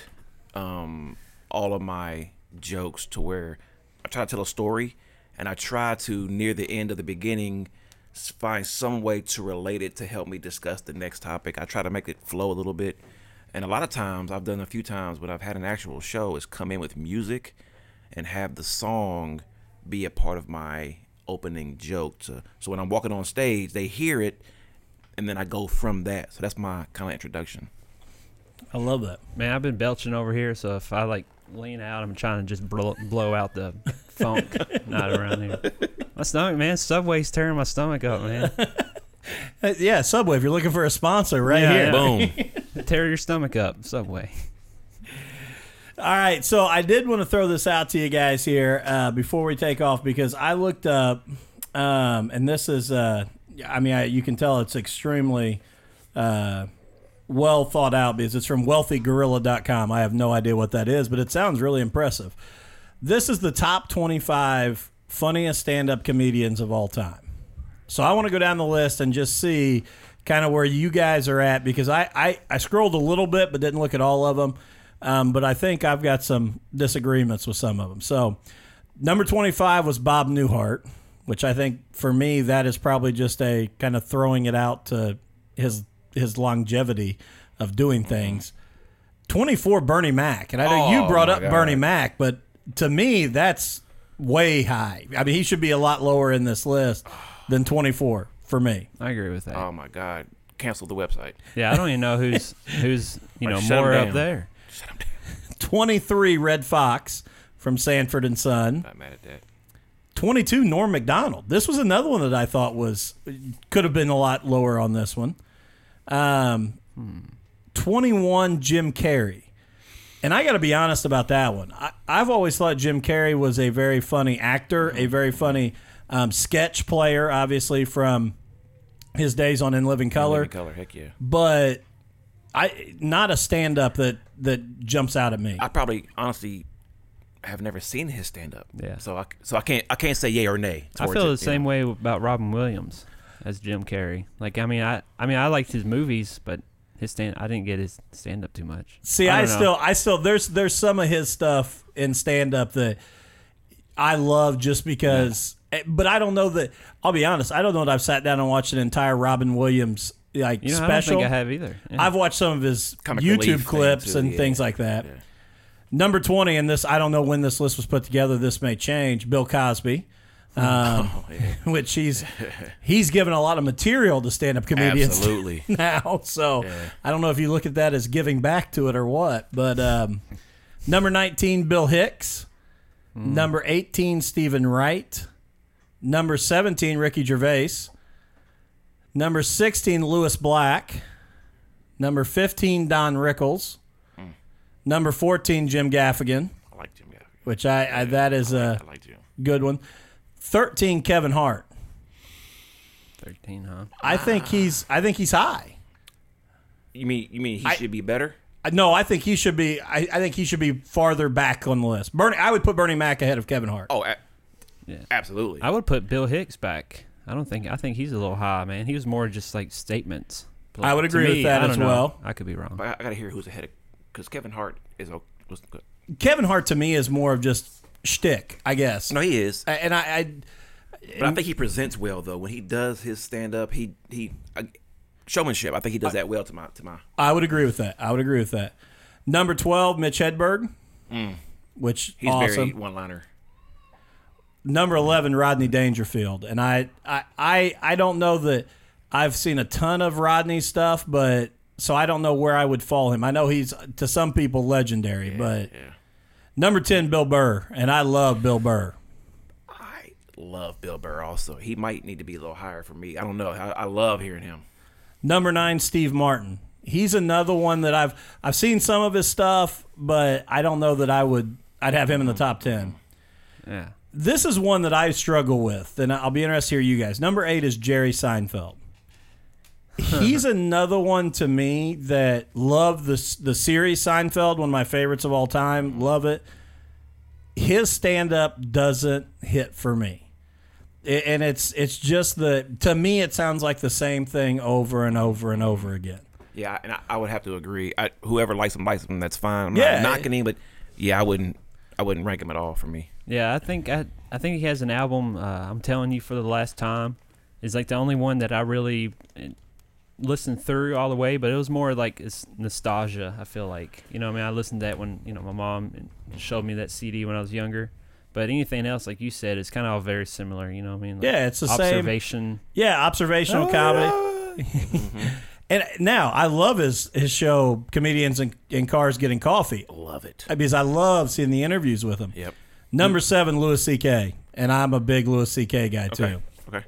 um, all of my jokes to where I try to tell a story, and I try to near the end of the beginning s- find some way to relate it to help me discuss the next topic. I try to make it flow a little bit, and a lot of times I've done a few times when I've had an actual show is come in with music, and have the song be a part of my opening joke. To, so when I'm walking on stage, they hear it and then I go from that. So that's my kind of introduction. I love that. Man, I've been belching over here, so if I like lean out, I'm trying to just blow, blow out the funk. (laughs) Not around here. My stomach, man. Subway's tearing my stomach up, man. (laughs) Yeah, Subway. If you're looking for a sponsor, right Yeah, here. yeah. Boom. (laughs) Tear your stomach up, Subway. (laughs) All right, so I did want to throw this out to you guys here uh, before we take off because I looked up, um, and this is, uh, I mean, I, you can tell it's extremely uh, well thought out because it's from wealthygorilla.com. I have no idea what that is, but it sounds really impressive. This is the top 25 funniest stand up comedians of all time. So I want to go down the list and just see kind of where you guys are at because I, I, I scrolled a little bit but didn't look at all of them. Um, but I think I've got some disagreements with some of them. So number 25 was Bob Newhart, which I think for me that is probably just a kind of throwing it out to his his longevity of doing things. 24 Bernie Mac. And I know you Oh, brought up God. Bernie Mac, but to me that's way high. I mean, he should be a lot lower in this list than 24 for me. I agree with that. Oh my God. Cancel the website. yeah, I don't even know who's (laughs) who's you know Like, shut 'em more up down. there. Shut him down. (laughs) 23 Redd Foxx from Sanford and Son. Not mad at that. 22 Norm Macdonald. This was another one that I thought was could have been a lot lower on this one. Um, 21 Jim Carrey. And I got to be honest about that one. I, I've always thought Jim Carrey was a very funny actor, a very funny um, sketch player, obviously from his days on In Living Color, Living color. Heck yeah. but I not a stand up that that jumps out at me. I probably honestly have never seen his stand up. Yeah. So I so I can't I can't say yay or nay. I feel it, the same know? way about Robin Williams as Jim Carrey. Like I mean, I I mean I liked his movies, but his stand I didn't get his stand up too much. See, I, don't still, I still, there's, there's some of his stuff in stand up that I love just because, eh, but I don't know that. I'll be honest, I don't know that I've sat down and watched an entire Robin Williams like You know, I don't special. think I have either. Yeah. I've watched some of his Comic YouTube relief thing, clips too, and yeah. things like that. Yeah. Number twenty, in this I don't know when this list was put together. This may change. Bill Cosby. Um, Oh, (laughs) yeah. which he's (laughs) he's given a lot of material to stand up comedians Absolutely. (laughs) now. So Yeah. I don't know if you look at that as giving back to it or what. But um, number 19, Bill Hicks. Number 18, Steven Wright. Number 17, Ricky Gervais. Number 16, Lewis Black. Number 15, Don Rickles. Number 14, Jim Gaffigan, I like Jim Gaffigan. which I, I that is a I like good one. 13, Kevin Hart. Thirteen, huh? I think he's I think he's high. You mean you mean he I- should be better? Uh, No, I think he should be. I, I think he should be farther back on the list. Bernie, I would put Bernie Mac ahead of Kevin Hart. Oh, a- Yeah. absolutely. I would put Bill Hicks back I don't think. I think he's a little high, man. He was more just like statements. But I would to agree with that I don't as know. well. I could be wrong. But I, I got to hear who's ahead of because Kevin Hart is o- was good. Kevin Hart to me is more of just shtick, I guess. No, he is. I- And I, I But I think he presents well though. When he does his stand up, he he uh, showmanship. I think he does that well to my to my. I would agree with that. I would agree with that. Number twelve, Mitch Hedberg, which Mm. He's awesome. very one liner. Number eleven, Rodney Dangerfield, and I, I, I, I don't know that I've seen a ton of Rodney stuff, but so I don't know where I would fall him. I know he's to some people legendary, but Yeah, number ten, Bill Burr, and I love Bill Burr. I love Bill Burr. Also, he might need to be a little higher for me. I don't know. I, I love hearing him. Number nine, Steve Martin. He's another one that I've I've seen some of his stuff, but I don't know that I would I'd have him in the top ten. Yeah. This is one that I struggle with, and I'll be interested to hear you guys. Number eight is Jerry Seinfeld. He's another one to me that love the the series Seinfeld, one of my favorites of all time. Love it. His stand up doesn't hit for me, I- and it's it's just the to me it sounds like the same thing over and over and over again. Yeah, and I, I would have to agree. I, whoever likes him, likes him. That's fine. I'm Yeah. not knocking him, but yeah, I wouldn't. I wouldn't rank him at all for me. Yeah, I think I, I think he has an album. Uh, I'm telling you for the last time, is like the only one that I really uh, listened through all the way. But it was more like it's nostalgia. I feel like you know. I mean, I listened to that when you know my mom showed me that CD when I was younger. But anything else, like you said, it's kind of all very similar. You know what I mean? Like Yeah, it's the same. observation. Yeah, observational comedy. And now I love his his show, comedians in, in cars getting coffee, Love it. because I love seeing the interviews with him. Yep. Number seven, Louis C.K. And I'm a big Louis C.K. guy too. Okay. Okay.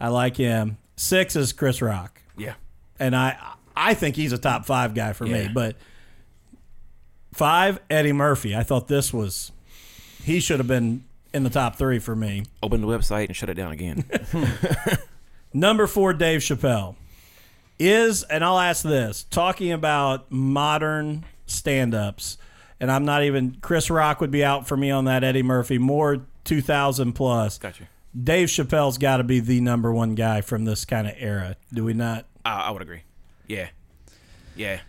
I like him. Six is Chris Rock, Yeah. And I I think he's a top five guy for me. But five, Eddie Murphy. I thought this was he should have been in the top three for me. Open the website and shut it down again. (laughs) Number four, Dave Chappelle. Is, and I'll ask this, talking about modern stand ups, and I'm not even, Chris Rock would be out for me on that, Eddie Murphy, more 2000 plus. Got you. Dave Chappelle's got to be the number one guy from this kind of era. Do we not? I, I would agree. Yeah. Yeah.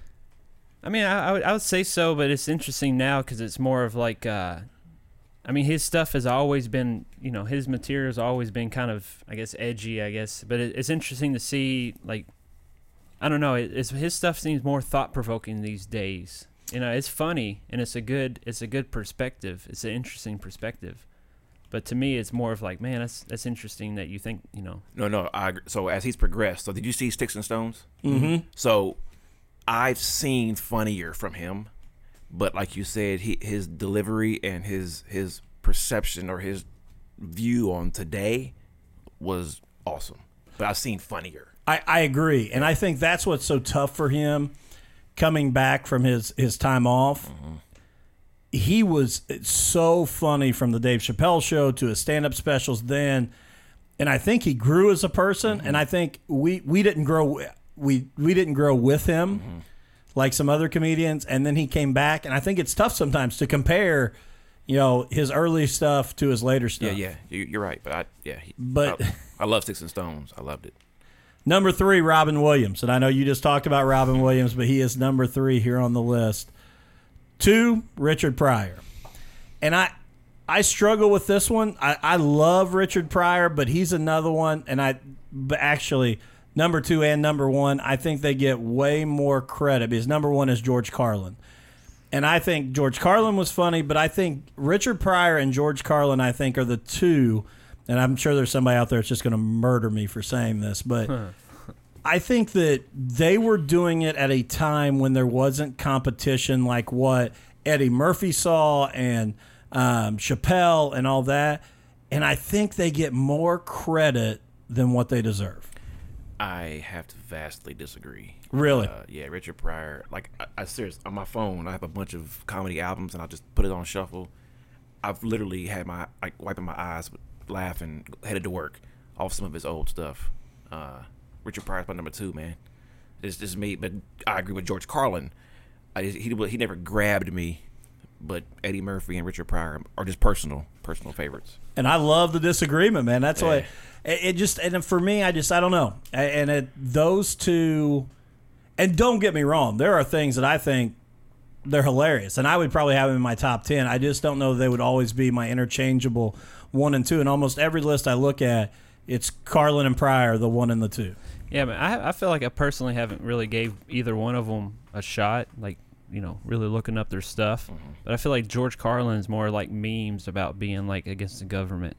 I mean, I, I, would, I would say so, but it's interesting now because it's more of like, uh, I mean, his stuff has always been, you know, his material's always been kind of, I guess, edgy, I guess. But it, it's interesting to see, like, I don't know, it, it's, his stuff seems more thought provoking these days. You know, it's funny and it's a good, it's a good perspective. It's an interesting perspective. But to me, it's more of like, man, that's that's interesting that you think, you know, No, no. I. So as he's progressed, so did you see Sticks and Stones? Mm-hmm. So I've seen funnier from him, but like you said, he his delivery and his his perception or his view on today was awesome. But I've seen funnier. I, I agree. And I think that's what's so tough for him coming back from his, his time off. He was so funny from the Dave Chappelle show to his stand up specials then. And I think he grew as a person. And I think we, we didn't grow we we didn't grow with him like some other comedians. And then he came back. And I think it's tough sometimes to compare, you know, his early stuff to his later stuff. Yeah, yeah, you, you're right. But I, yeah, he, But- I, I love Sticks and Stones. I loved it. Number three, Robin Williams. And I know you just talked about Robin Williams, but he is number three here on the list. Two, Richard Pryor. And I I struggle with this one. I, I love Richard Pryor, but he's another one. And I but actually, number two and number one, I think they get way more credit because number one is George Carlin. And I think George Carlin was funny, but I think Richard Pryor and George Carlin, I think, are the two. And I'm sure there's somebody out there that's just going to murder me for saying this, but I think that they were doing it at a time when there wasn't competition like what Eddie Murphy saw and um, Chappelle and all that. And I think they get more credit than what they deserve. I have to vastly disagree. Really? Uh, yeah, Richard Pryor. Like, I, I serious on my phone, I have a bunch of comedy albums, and I just put it on shuffle. I've literally had my like wiping my eyes, laughing, headed to work off some of his old stuff. Uh, Richard Pryor's my number two, man. This just me, but I agree with George Carlin. I, he he never grabbed me but Eddie Murphy and Richard Pryor are just personal personal favorites. And I love the disagreement, man. That's why Yeah. it, it just and for me, I just I don't know. And it, those two, and don't get me wrong, there are things that I think they're hilarious, and I would probably have them in my top ten. I just don't know they would always be my interchangeable one and two. And almost every list I look at, it's Carlin and Pryor, the one and the two. Yeah, man. I I feel like I personally haven't really gave either one of them a shot. Like you know, really looking up their stuff. Mm-hmm. But I feel like George Carlin's more like memes about being like against the government.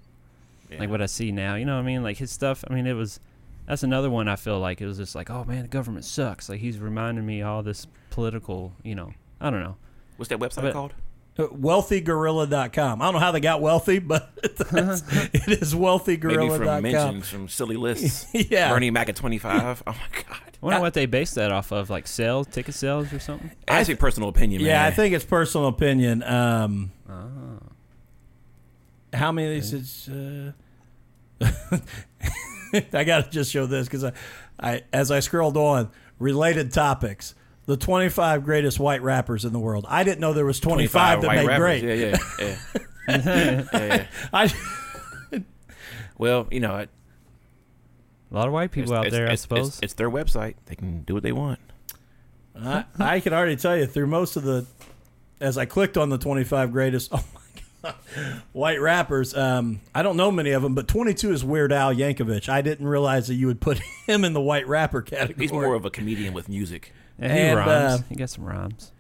Yeah. Like what I see now. You know what I mean? Like his stuff. I mean, it was. That's another one I feel like it was just like, oh man, the government sucks. Like he's reminding me all this political. You know, I don't know. What's that website But- called? Wealthygorilla.com. I don't know how they got wealthy, but (laughs) that's, it is Maybe wealthygorilla.com. from mentions from silly lists. (laughs) Yeah. Bernie Mac at twenty five. Oh my god. I wonder what they based that off of, like sales, ticket sales, or something. That's a personal opinion, man. Yeah, I think it's personal opinion. Um, Oh. how many of these is? Uh, (laughs) I got to just show this because I, I, as I scrolled on, related topics. The 25 greatest white rappers in the world. I didn't know there was 25, that white made rappers. great. Yeah, yeah, yeah. (laughs) yeah, yeah. I, Well, you know, it- A lot of white people out there, I suppose. It's, it's their website. They can do what they want. I, I can already tell you through most of the, as I clicked on the 25 greatest, (laughs) oh my God, white rappers, um, I don't know many of them, but 22 is Weird Al Yankovic. I didn't realize that you would put (laughs) him in the white rapper category. He's more of a comedian with music. Yeah, he and, rhymes. uh, he got some rhymes.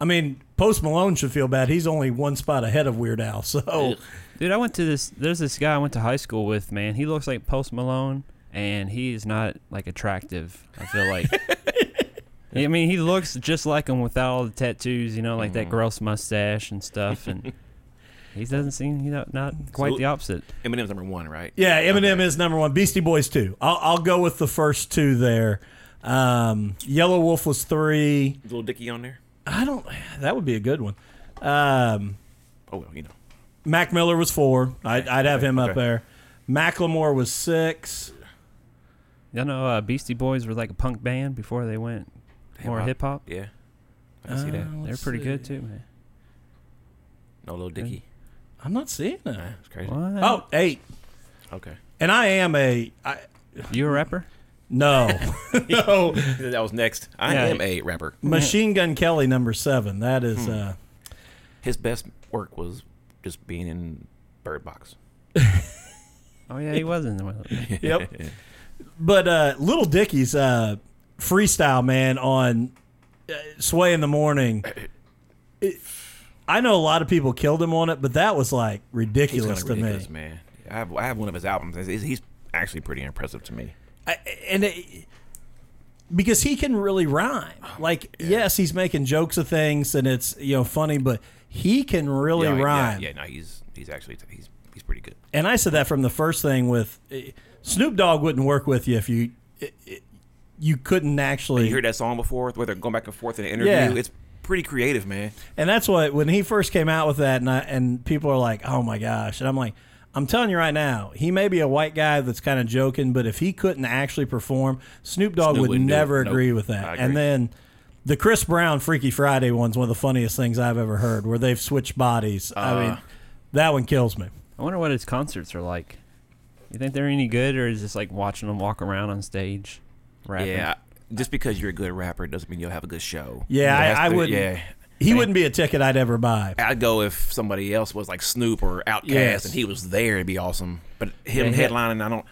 I mean, Post Malone should feel bad. He's only one spot ahead of Weird Al. So, Dude, I went to this. There's this guy I went to high school with. Man, he looks like Post Malone, and he's not like attractive. I feel like. (laughs) I mean, he looks just like him without all the tattoos. You know, like Mm-hmm. that gross mustache and stuff, and (laughs) he doesn't seem you know not quite So- the opposite. Eminem's number one, right? yeah, Eminem is number one. Beastie Boys two. I'll, I'll go with the first two there. Um, Yelawolf was three. Lil Dicky on there. I don't. That would be a good one. Um, Oh well, you know. Mac Miller was four. I'd, I'd have him up there. Macklemore was six. You know, uh, Beastie Boys were like a punk band before they went more Hip-hop. hip hop. Yeah, I can see that. Uh, They're let's pretty good too, man. No Lil Dicky. I'm not seeing Nah, that. it's crazy. What? Oh, eight. Okay. And I am a. I, you a rapper? No, (laughs) no. That was next. I Yeah. am a rapper. Machine Gun Kelly number seven. That is. Hmm. Uh, His best work was just being in Bird Box. (laughs) Oh yeah, he was in the one. (laughs) Yep. But uh, Lil Dicky's uh, freestyle man on uh, Sway in the Morning. (coughs) it- I know a lot of people killed him on it, but that was like He's ridiculous kind of to ridiculous, me. man. I have I have one of his albums. He's, he's actually pretty impressive to me. I, and it, because he can really rhyme. Like, yes, he's making jokes of things and it's you know funny, but he can really yeah, rhyme. Yeah, yeah, no, he's he's actually he's he's pretty good. And I said that from the first thing with eh, Snoop Dogg wouldn't work with you if you eh, eh, you couldn't actually. You heard that song before, where they're going back and forth in an interview. Yeah. It's pretty creative, man. And that's what when he first came out with that, and I, and people are like, "Oh my gosh!" And I'm like, "I'm telling you right now, he may be a white guy that's kind of joking, but if he couldn't actually perform, Snoop Dogg Snoop would wouldn't do never it. Nope. agree with that." I And then the Chris Brown Freaky Friday one's one of the funniest things I've ever heard, where they've switched bodies. I Uh. mean, that one kills me. I wonder what his concerts are like. You think they're any good, or is it just like watching them walk around on stage, rapping? Yeah, just because you're a good rapper doesn't mean you'll have a good show. Yeah, I- I wouldn't- Yeah, He Man. wouldn't be a ticket I'd ever buy. I'd go if somebody else was like Snoop or Outkast Yes. and he was there. It'd be awesome. But him Yeah, yeah. headlining, I don't.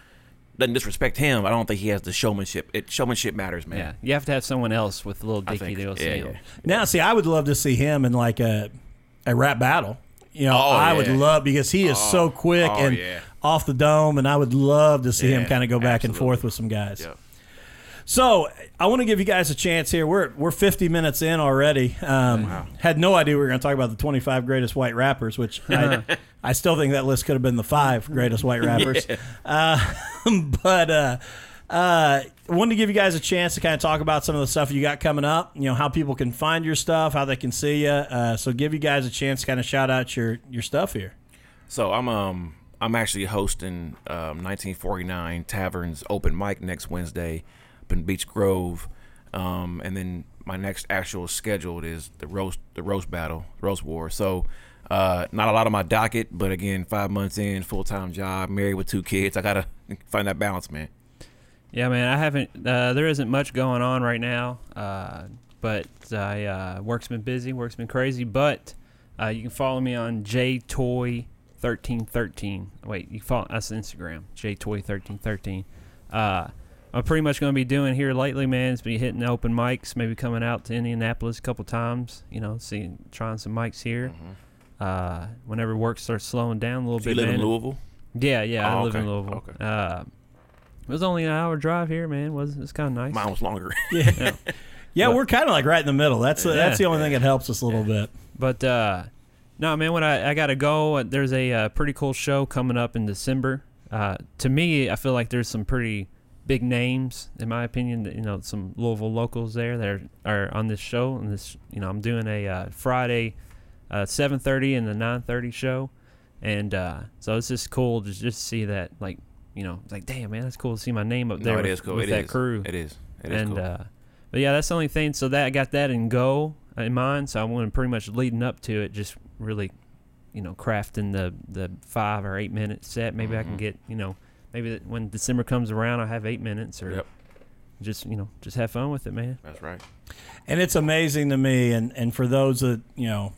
Doesn't disrespect him. I don't think he has the showmanship. It showmanship matters, man. Yeah, you have to have someone else with a Lil Dicky to go see yeah, him. yeah. Now, see, I would love to see him in like a a rap battle. You know, Oh, I would love because he is so oh, quick oh, and yeah. off the dome, and I would love to see him kind of go back and forth with some guys. Yep. So I want to give you guys a chance here. We're we're 50 minutes in already. Um, Wow. Had no idea we were going to talk about the 25 greatest white rappers, which I, (laughs) I still think that list could have been the five greatest white rappers. uh, (laughs) but uh, uh, wanted to give you guys a chance to kind of talk about some of the stuff you got coming up. You know how people can find your stuff, how they can see you. Uh, so give you guys a chance to kind of shout out your your stuff here. So I'm um I'm actually hosting um, 1949 Taverns open mic next Wednesday in Beech Grove, um, and then my next actual scheduled is the roast the roast battle roast war. So uh, not a lot on my docket, but again, five months in, full time job, married with two kids. I gotta (laughs) find that balance, man. Yeah, man, I haven't. Uh, there isn't much going on right now, uh, but I uh, work's been busy, work's been crazy. But uh, you can follow me on jtoy thirteen thirteen. Wait, you follow us on Instagram jtoy thirteen thirteen. Uh, I'm pretty much going to be doing here lately, man. Is be hitting open mics, maybe coming out to Indianapolis a couple times. You know, seeing trying some mics here. Uh, whenever work starts slowing down a little Mm-hmm. So you bit, live in. Louisville? Yeah, yeah, I Oh, live in Louisville. okay. Uh, it was only an hour drive here, man. It was it's kind of nice. Mine was longer. (laughs) Yeah, yeah, But- we're kind of like right in the middle. That's Yeah. that's the only thing that helps us a little bit. But uh, no, man, when I I gotta go, uh, there's a uh, pretty cool show coming up in December. Uh, to me, I feel like there's some pretty big names, in my opinion. You know, some Louisville locals there that are, are on this show. And this, you know, I'm doing a uh, Friday, uh, 7:30 and the 9:30 show, and uh, so it's just cool to just see that, like, you know, it's like, damn, man, that's cool to see my name up there no, it with, is cool. with It that is. crew It is. It is and cool. uh, but yeah, that's the only thing. So that I got that in go in mind. So I'm going to pretty much leading up to it, just really, you know, crafting the the five or eight minute set. Maybe I can Mhm. get you know, maybe that when December comes around, I have eight minutes or Yep. just you know, just have fun with it, man. That's right. And it's amazing to me, and, and for those that you know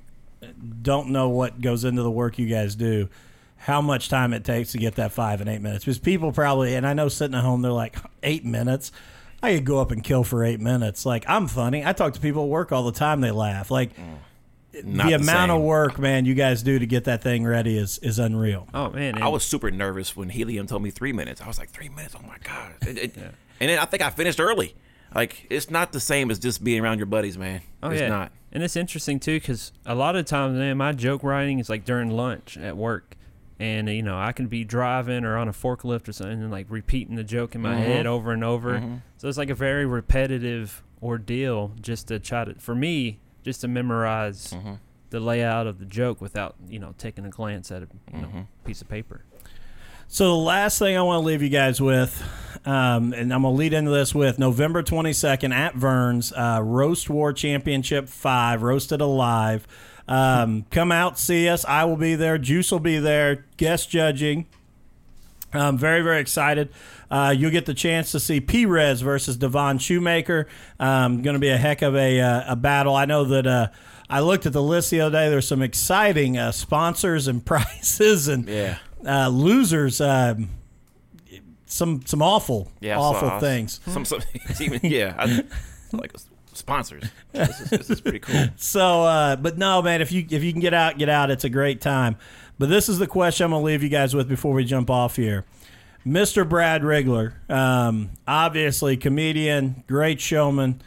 don't know what goes into the work you guys do, how much time it takes to get that five and eight minutes. Because people probably, and I know sitting at home, they're like eight minutes. I could go up and kill for eight minutes. Like I'm funny. I talk to people at work all the time. They laugh. Like mm. Not the the amount of work, man, you guys do to get that thing ready is is unreal. Oh man, and I was super nervous when Helium told me three minutes. I was like, three minutes? Oh my god! It- it- Yeah. And then I think I finished early. Like it's not the same as just being around your buddies, man. Oh it's yeah, not. and it's interesting too because a lot of times, man, my joke writing is like during lunch at work, and you know I can be driving or on a forklift or something, and like repeating the joke in my Mhm. head over and over. Mhm. So it's like a very repetitive ordeal just to try to, for me, just to memorize Mhm. the layout of the joke without you know taking a glance at a you know Mhm. piece of paper. So the last thing I want to leave you guys with, um, and I'm gonna lead into this with November 22nd at Verns uh, Roast War Championship Five, roasted alive. Um, come out, see us. I will be there. Juice will be there. Guest judging. I'm very, very excited. Uh, you'll get the chance to see P-Rez versus Devon Shoemaker. Um, going to be a heck of a, uh, a battle. I know that uh, I looked at the list the other day. There's some exciting uh, sponsors and (laughs) prizes and Yeah. uh, losers. Um, some some awful, Yeah. Awful things. Some, some (laughs) even yeah. I, like sponsors. This is, this is pretty cool. (laughs) So, uh, but no, man. If you if you can get out, get out. It's a great time. But this is the question I'm gonna leave you guys with before we jump off here. Mr. Brad Rigler, um, obviously comedian, great showman.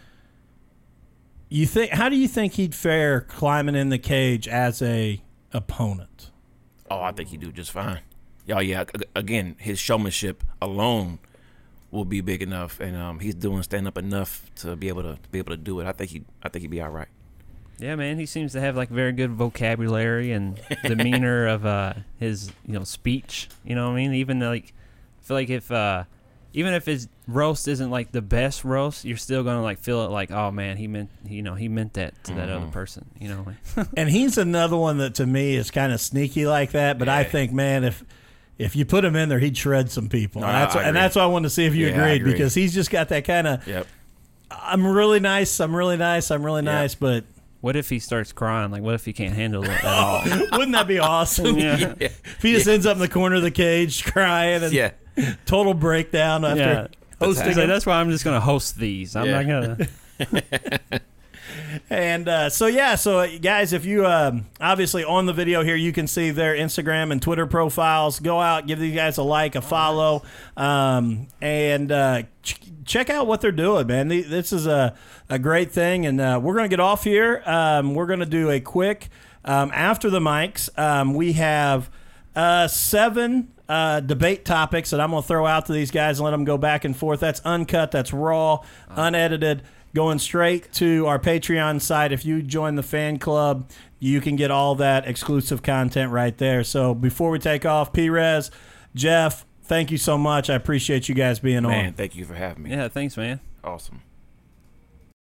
You think? How do you think he'd fare climbing in the cage as a opponent? Oh, I think he'd do just fine. Oh yeah. Again, his showmanship alone will be big enough, and um, he's doing stand up enough to be able to, to be able to do it. I think he I think he'd be all right. Yeah, man, he seems to have like very good vocabulary and (laughs) demeanor of uh, his you know speech. You know what I mean? Even like, I feel like if uh, even if his roast isn't like the best roast, you're still gonna like feel it like, oh man, he meant you know he meant that to that other Mhm. person. You know, (laughs) And he's another one that to me is kind of sneaky like that. But I think, man, if if you put him in there, he'd shred some people. No, and I- that's I and that's why I wanted to see if you Yeah, agreed agree. because he's just got that kind of Yep. I'm really nice, I'm really nice, I'm really Yeah. nice. But what if he starts crying? Like, what if he can't handle it at all? (laughs) wouldn't that be awesome? (laughs) yeah. Yeah. If he just ends up in the corner of the cage crying and Yeah. total breakdown after Yeah. hosting He's like, it. that's why I'm just gonna host these. I'm Yeah. not gonna. (laughs) And uh, so yeah, so guys, if you um, obviously on the video here, you can see their Instagram and Twitter profiles. Go out, give these guys a like, a follow, um, and uh, ch- check out what they're doing, man. This is a a great thing, and uh, we're gonna get off here. Um, we're gonna do a quick um, after the mics. Um, we have uh, seven uh, debate topics that I'm going to throw out to these guys and let them go back and forth. That's uncut, that's raw, unedited, going straight to our Patreon site. If you join the fan club, you can get all that exclusive content right there. So before we take off, P-Rez, Jeff, thank you so much. I appreciate you guys being Man, on. Man, thank you for having me. Yeah, thanks, man. Awesome.